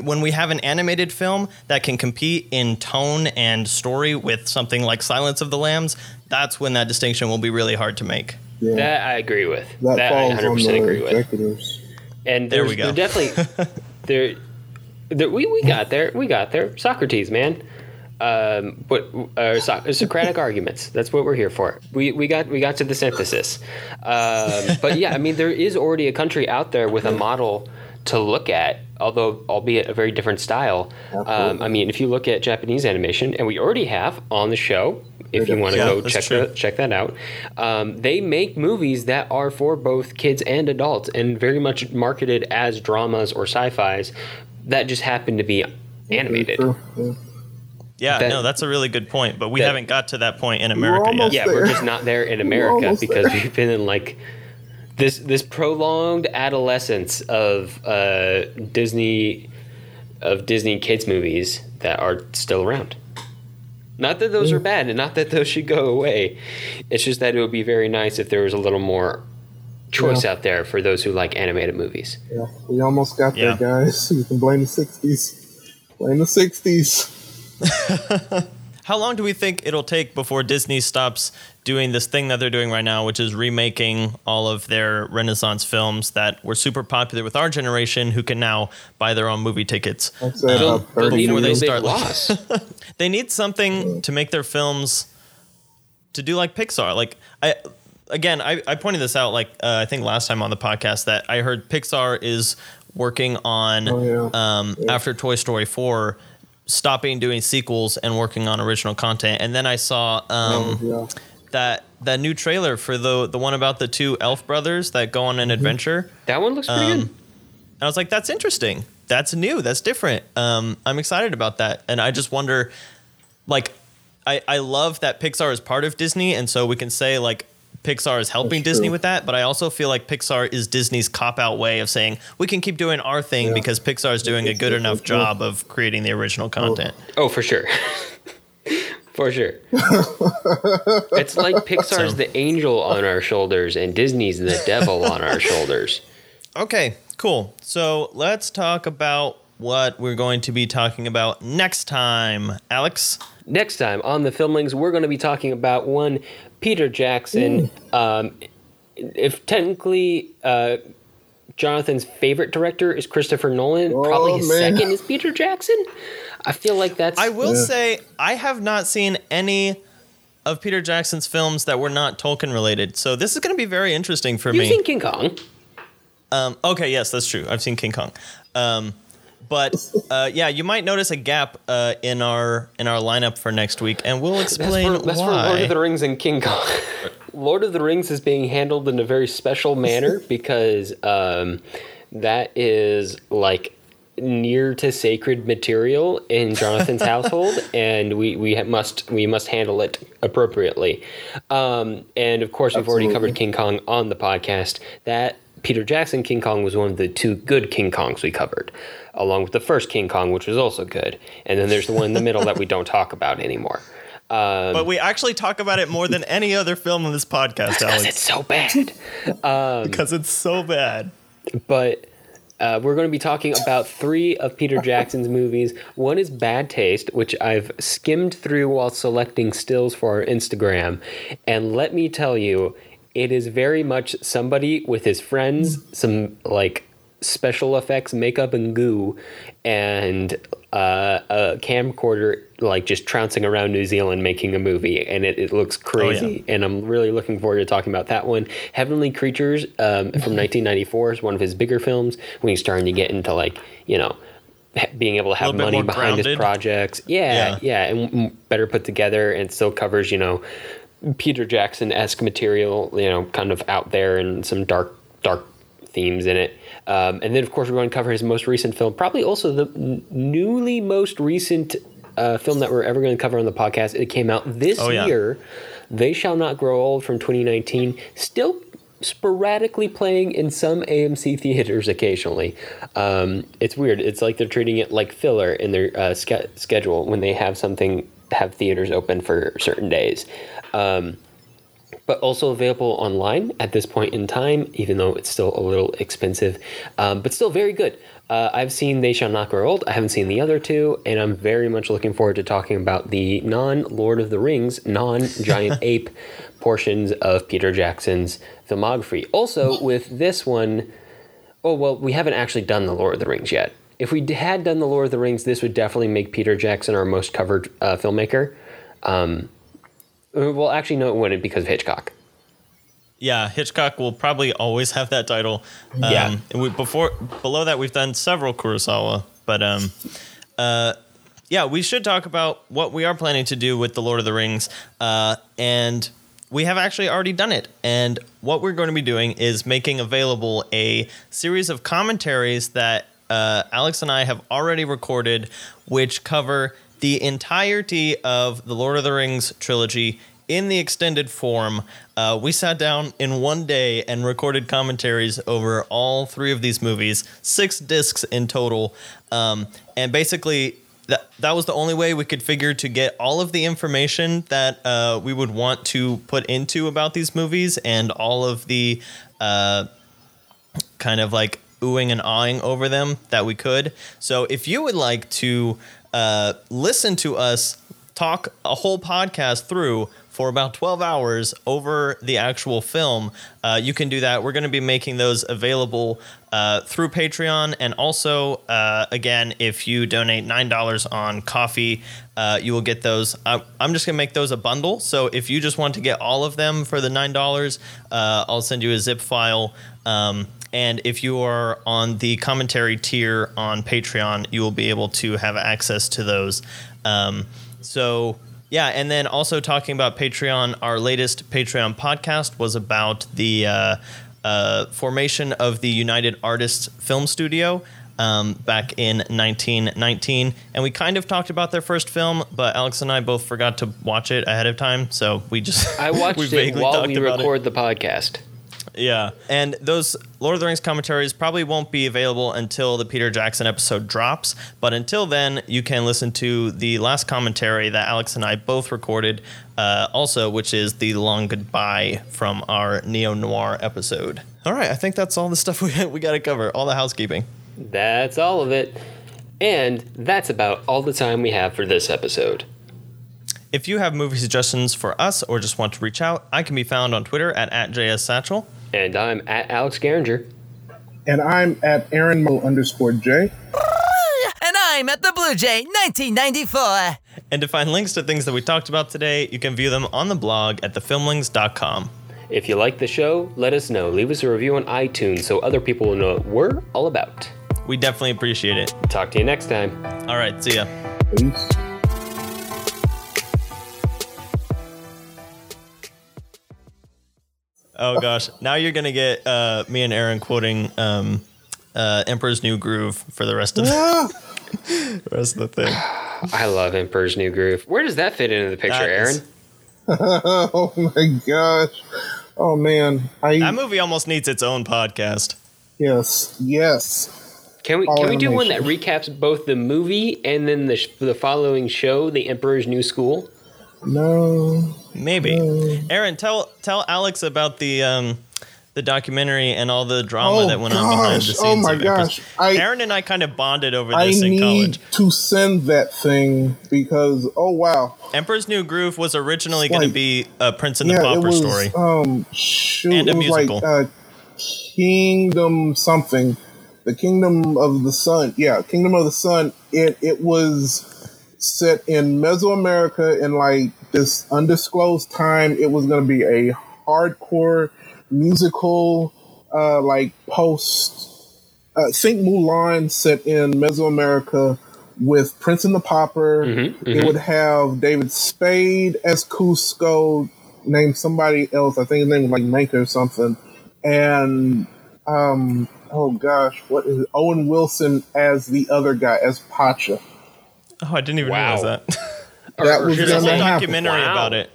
when we have an animated film that can compete in tone and story with something like Silence of the Lambs, that's when that distinction will be really hard to make. Yeah. That I agree with. that, That, I falls 100 on percent the agree with. And There we go. there definitely there, there we, we got there we got there Socrates man um, but uh, Soc- Socratic arguments that's what we're here for we, we got we got to the synthesis um, but yeah I mean there is already a country out there with a model to look at although albeit a very different style um, I mean if you look at Japanese animation and we already have on the show if you want to Yeah, go check true. the, check that out. Um, they make movies that are for both kids and adults, and very much marketed as dramas or sci-fi's that just happen to be animated. Yeah. Yeah, That- no, that's a really good point, but we that- haven't got to that point in We're America yet. almost Yeah, we're just not there in America because there. we've been in like this this prolonged adolescence of uh, Disney of Disney kids movies that are still around. Not that those are mm. bad, and not that those should go away. It's just that it would be very nice if there was a little more choice Yeah. out there for those who like animated movies. Yeah, we almost got Yeah. there, guys. You can blame the '60s. Blame the '60s. How long do we think it'll take before Disney stops doing this thing that they're doing right now, which is remaking all of their Renaissance films that were super popular with our generation, who can now buy their own movie tickets? I'd say They'll, they'll 30 need before they start- loss. They need something to make their films to do like Pixar. Like I again, I, I pointed this out like uh, I think last time on the podcast that I heard Pixar is working on Oh, yeah. um, after Toy Story four. Stopping doing sequels and working on original content, and then I saw um, yeah. That that new trailer for the the one about the two elf brothers that go on an adventure. that one looks pretty Um, good. And I was like, that's interesting. That's new. That's different. Um, I'm excited about that. And I just wonder, like, I, I love that Pixar is part of Disney. And so we can say, like, Pixar is helping That's Disney true. with that. But I also feel like Pixar is Disney's cop out way of saying, we can keep doing our thing Yeah. because Pixar is doing a good enough job of creating the original content. Oh, for sure. for sure. it's like Pixar's the angel on our shoulders and Disney's the devil on our shoulders. Okay, cool. So let's talk about what we're going to be talking about next time. Alex? Next time on the Filmlings, we're going to be talking about one Peter Jackson. Um, if technically uh, Jonathan's favorite director is Christopher Nolan, probably his man. second is Peter Jackson. I feel like that's. I will Yeah. say I have not seen any of Peter Jackson's films that were not Tolkien related. So this is going to be very interesting for me. You've seen King Kong. um, okay, yes, that's true. I've seen King Kong. Um, but uh, yeah, you might notice a gap uh, in our in our lineup for next week, and we'll That's explain for, that's for. Lord of the Rings and King Kong. Lord of the Rings is being handled in a very special manner because um, that is like near to sacred material in Jonathan's household, and we we ha- must we must handle it appropriately. Um, and of course, we've already covered King Kong on the podcast. That Peter Jackson King Kong was one of the two good King Kongs we covered, along with the first King Kong, which was also good. And then there's the one in the middle that we don't talk about anymore. Um, but we actually talk about it more than any other film on this podcast, because Alex, it's so bad. because it's so bad. but uh, we're going to be talking about three of Peter Jackson's movies. One is Bad Taste, which I've skimmed through while selecting stills for our Instagram. And let me tell you, it is very much somebody with his friends, some like special effects, makeup, and goo, and uh, a camcorder like just trouncing around New Zealand making a movie, and it, it looks crazy. And I'm really looking forward to talking about that one. Heavenly Creatures um, from 1994 is one of his bigger films when he's starting to get into like you know being able to have money behind his projects. Yeah, Yeah. yeah, and better put together, and still covers you know Peter Jackson esque material. You know, kind of out there and some dark dark themes in it. Um, and then, of course, we're going to cover his most recent film, probably also the n- newly most recent uh, film that we're ever going to cover on the podcast. It came out this Oh, yeah. year. They Shall Not Grow Old from 2019. Still sporadically playing in some AMC theaters occasionally. Um, it's weird. It's like they're treating it like filler in their uh, ske- schedule when they have something have theaters open for certain days. Um, but also available online at this point in time, even though it's still a little expensive, um, but still very good. Uh, I've seen They Shall Not Grow Old. I haven't seen the other two, and I'm very much looking forward to talking about the non Lord of the Rings, non Giant Ape portions of Peter Jackson's filmography. Also, with this one, oh, well, we haven't actually done the Lord of the Rings yet. If we had done the Lord of the Rings, this would definitely make Peter Jackson our most covered uh, filmmaker. Um, well, actually, no, it wouldn't because of Hitchcock. Yeah, Hitchcock will probably always have that title. Um, Yeah. We, before below that, we've done several Kurosawa, but um, uh, yeah, we should talk about what we are planning to do with the Lord of the Rings, uh, and we have actually already done it. And what we're going to be doing is making available a series of commentaries that uh, Alex and I have already recorded, which cover the entirety of the Lord of the Rings trilogy in the extended form. Uh, we sat down in one day and recorded commentaries over all three of these movies, six discs in total. Um, and basically, that, that was the only way we could figure to get all of the information that uh, we would want to put into about these movies and all of the uh, kind of like oohing and awing over them that we could. So if you would like to uh, listen to us talk a whole podcast through for about 12 hours over the actual film, uh, you can do that. We're going to be making those available uh, through Patreon. And also, uh, again, if you donate $9 on Ko-fi, uh, you will get those. I, I'm just going to make those a bundle. So if you just want to get all of them for the $9, uh, I'll send you a zip file. Um, and if you are on the commentary tier on Patreon, you will be able to have access to those. Um, so, yeah, and then also talking about Patreon, our latest Patreon podcast was about the uh, uh, formation of the United Artists Film Studio. Um, back in 1919, and we kind of talked about their first film, but Alex and I both forgot to watch it ahead of time, so we just I watched we it while we about it. record the podcast. Yeah. And those Lord of the Rings commentaries probably won't be available until the Peter Jackson episode drops. But until then, you can listen to the last commentary that Alex and I both recorded, uh, also, which is the long goodbye from our neo noir episode. All right. I think that's all the stuff we, we got to cover, all the housekeeping. That's all of it. And that's about all the time we have for this episode. If you have movie suggestions for us or just want to reach out, I can be found on Twitter at, at JSSatchel. And I'm at Alex Garinger. And I'm at Aaron Mo underscore J. And I'm at the Blue Jay 1994. And to find links to things that we talked about today, you can view them on the blog at thefilmlings.com. If you like the show, let us know. Leave us a review on iTunes so other people will know what we're all about. We definitely appreciate it. Talk to you next time. All right, see ya. Peace. Oh gosh, now you're gonna get uh, me and Aaron quoting um, uh, Emperor's New Groove for the rest of the, the rest of the thing. I love Emperor's New Groove. Where does that fit into the picture, That Aaron? is- oh my gosh. Oh man. I That movie almost needs its own podcast. yes, yes. Can we All can we do one that recaps both the movie and then the sh- the following show, The Emperor's New School? No. Maybe. Aaron, tell tell Alex about the um, the documentary and all the drama Oh, that went on behind the scenes. Oh, my gosh. I- Aaron and I kind of bonded over I this in need college. to send that thing because oh wow. Emperor's New Groove was originally going to be a Prince and the yeah, Pauper it was story. um shoot, And a it was musical. like uh Kingdom something. The Kingdom of the Sun. Yeah, Kingdom of the Sun. It it was set in Mesoamerica in like this undisclosed time. It was going to be a hardcore musical, uh, like post. Uh, think Mulan set in Mesoamerica with Prince and the Pauper. It would have David Spade as Kuzco, name somebody else. I think his name was like Manco or something. And um, oh gosh, what is it? Owen Wilson as the other guy as Pacha. Oh, I didn't even Wow. realize that. That was There's a whole documentary Wow. about it.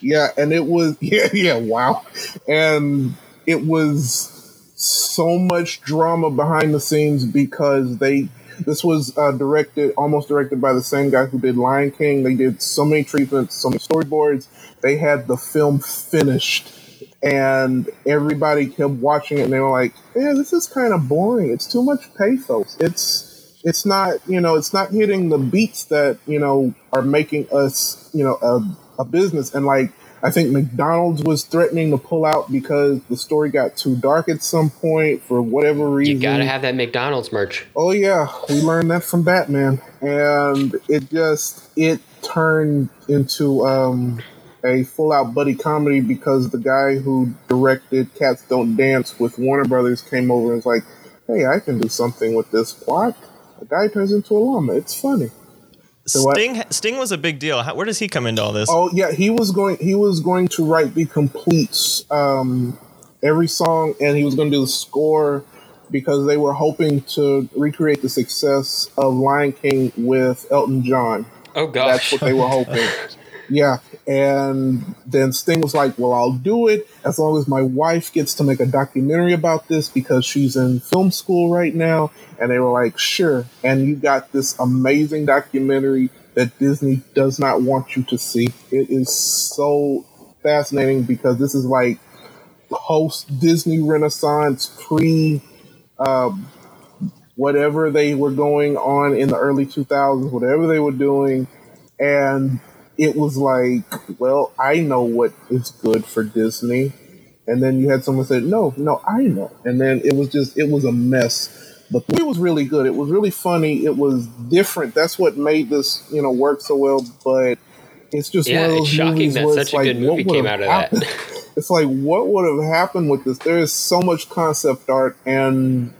Yeah, and it was yeah, yeah, wow. And it was so much drama behind the scenes because they this was uh, directed almost directed by the same guy who did Lion King. They did so many treatments, so many storyboards. They had the film finished, and everybody kept watching it, and they were like, "Yeah, this is kind of boring. It's too much pathos. It's it's not you know it's not hitting the beats that you know are making us you know a, a business." And like I think McDonald's was threatening to pull out because the story got too dark at some point for whatever reason. You gotta have that McDonald's merch. Oh yeah, we learned that from Batman, and it just it turned into um, a full-out buddy comedy because the guy who directed Cats Don't Dance with Warner Brothers came over and was like, "Hey, I can do something with this plot." The guy turns into a llama. It's funny. So what- Sting Sting was a big deal. How, where does he come into all this? Oh yeah, he was going. He was going to write the complete um, every song, and he was going to do the score because they were hoping to recreate the success of Lion King with Elton John. Oh That's what they were hoping. yeah, and then Sting was like, "Well, I'll do it as long as my wife gets to make a documentary about this because she's in film school right now." And they were like, "Sure." And you got this amazing documentary that Disney does not want you to see. It is so fascinating because this is like post Disney Renaissance, pre um, whatever they were going on in the early 2000s, whatever they were doing. And it was like, well, I know what is good for Disney. And then you had someone say, no, no, I know. And then it was just, it was a mess. But it was really good. It was really funny. It was different. That's what made this, you know, work so well. But it's just Yeah, one of it's those shocking movies that where such it's a like, good movie came out of that. It's like, what would have happened with this? There is so much concept art, and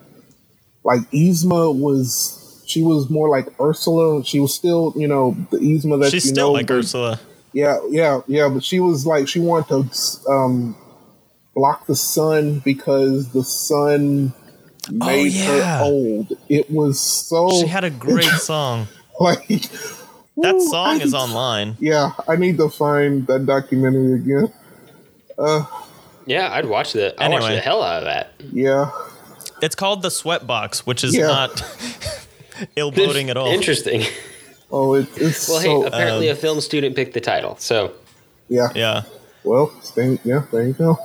like Yzma was, she was more like Ursula. She was still, you know, the Yzma that She's you still know. like but- Ursula. Yeah, yeah, yeah. But she was like, she wanted to um, block the sun because the sun made Oh, yeah. her old. It was so. She had a great song. like That woo, song I- is online. Yeah, I need to find that documentary again. yeah, I'd watch the. I watch the hell out of that. Yeah. It's called the Sweatbox, which is Yeah. not ill-boding at all. Interesting. Oh, it, it's Well, so. hey, apparently um, a film student picked the title, so yeah. Yeah. Well, stay, yeah, there you go.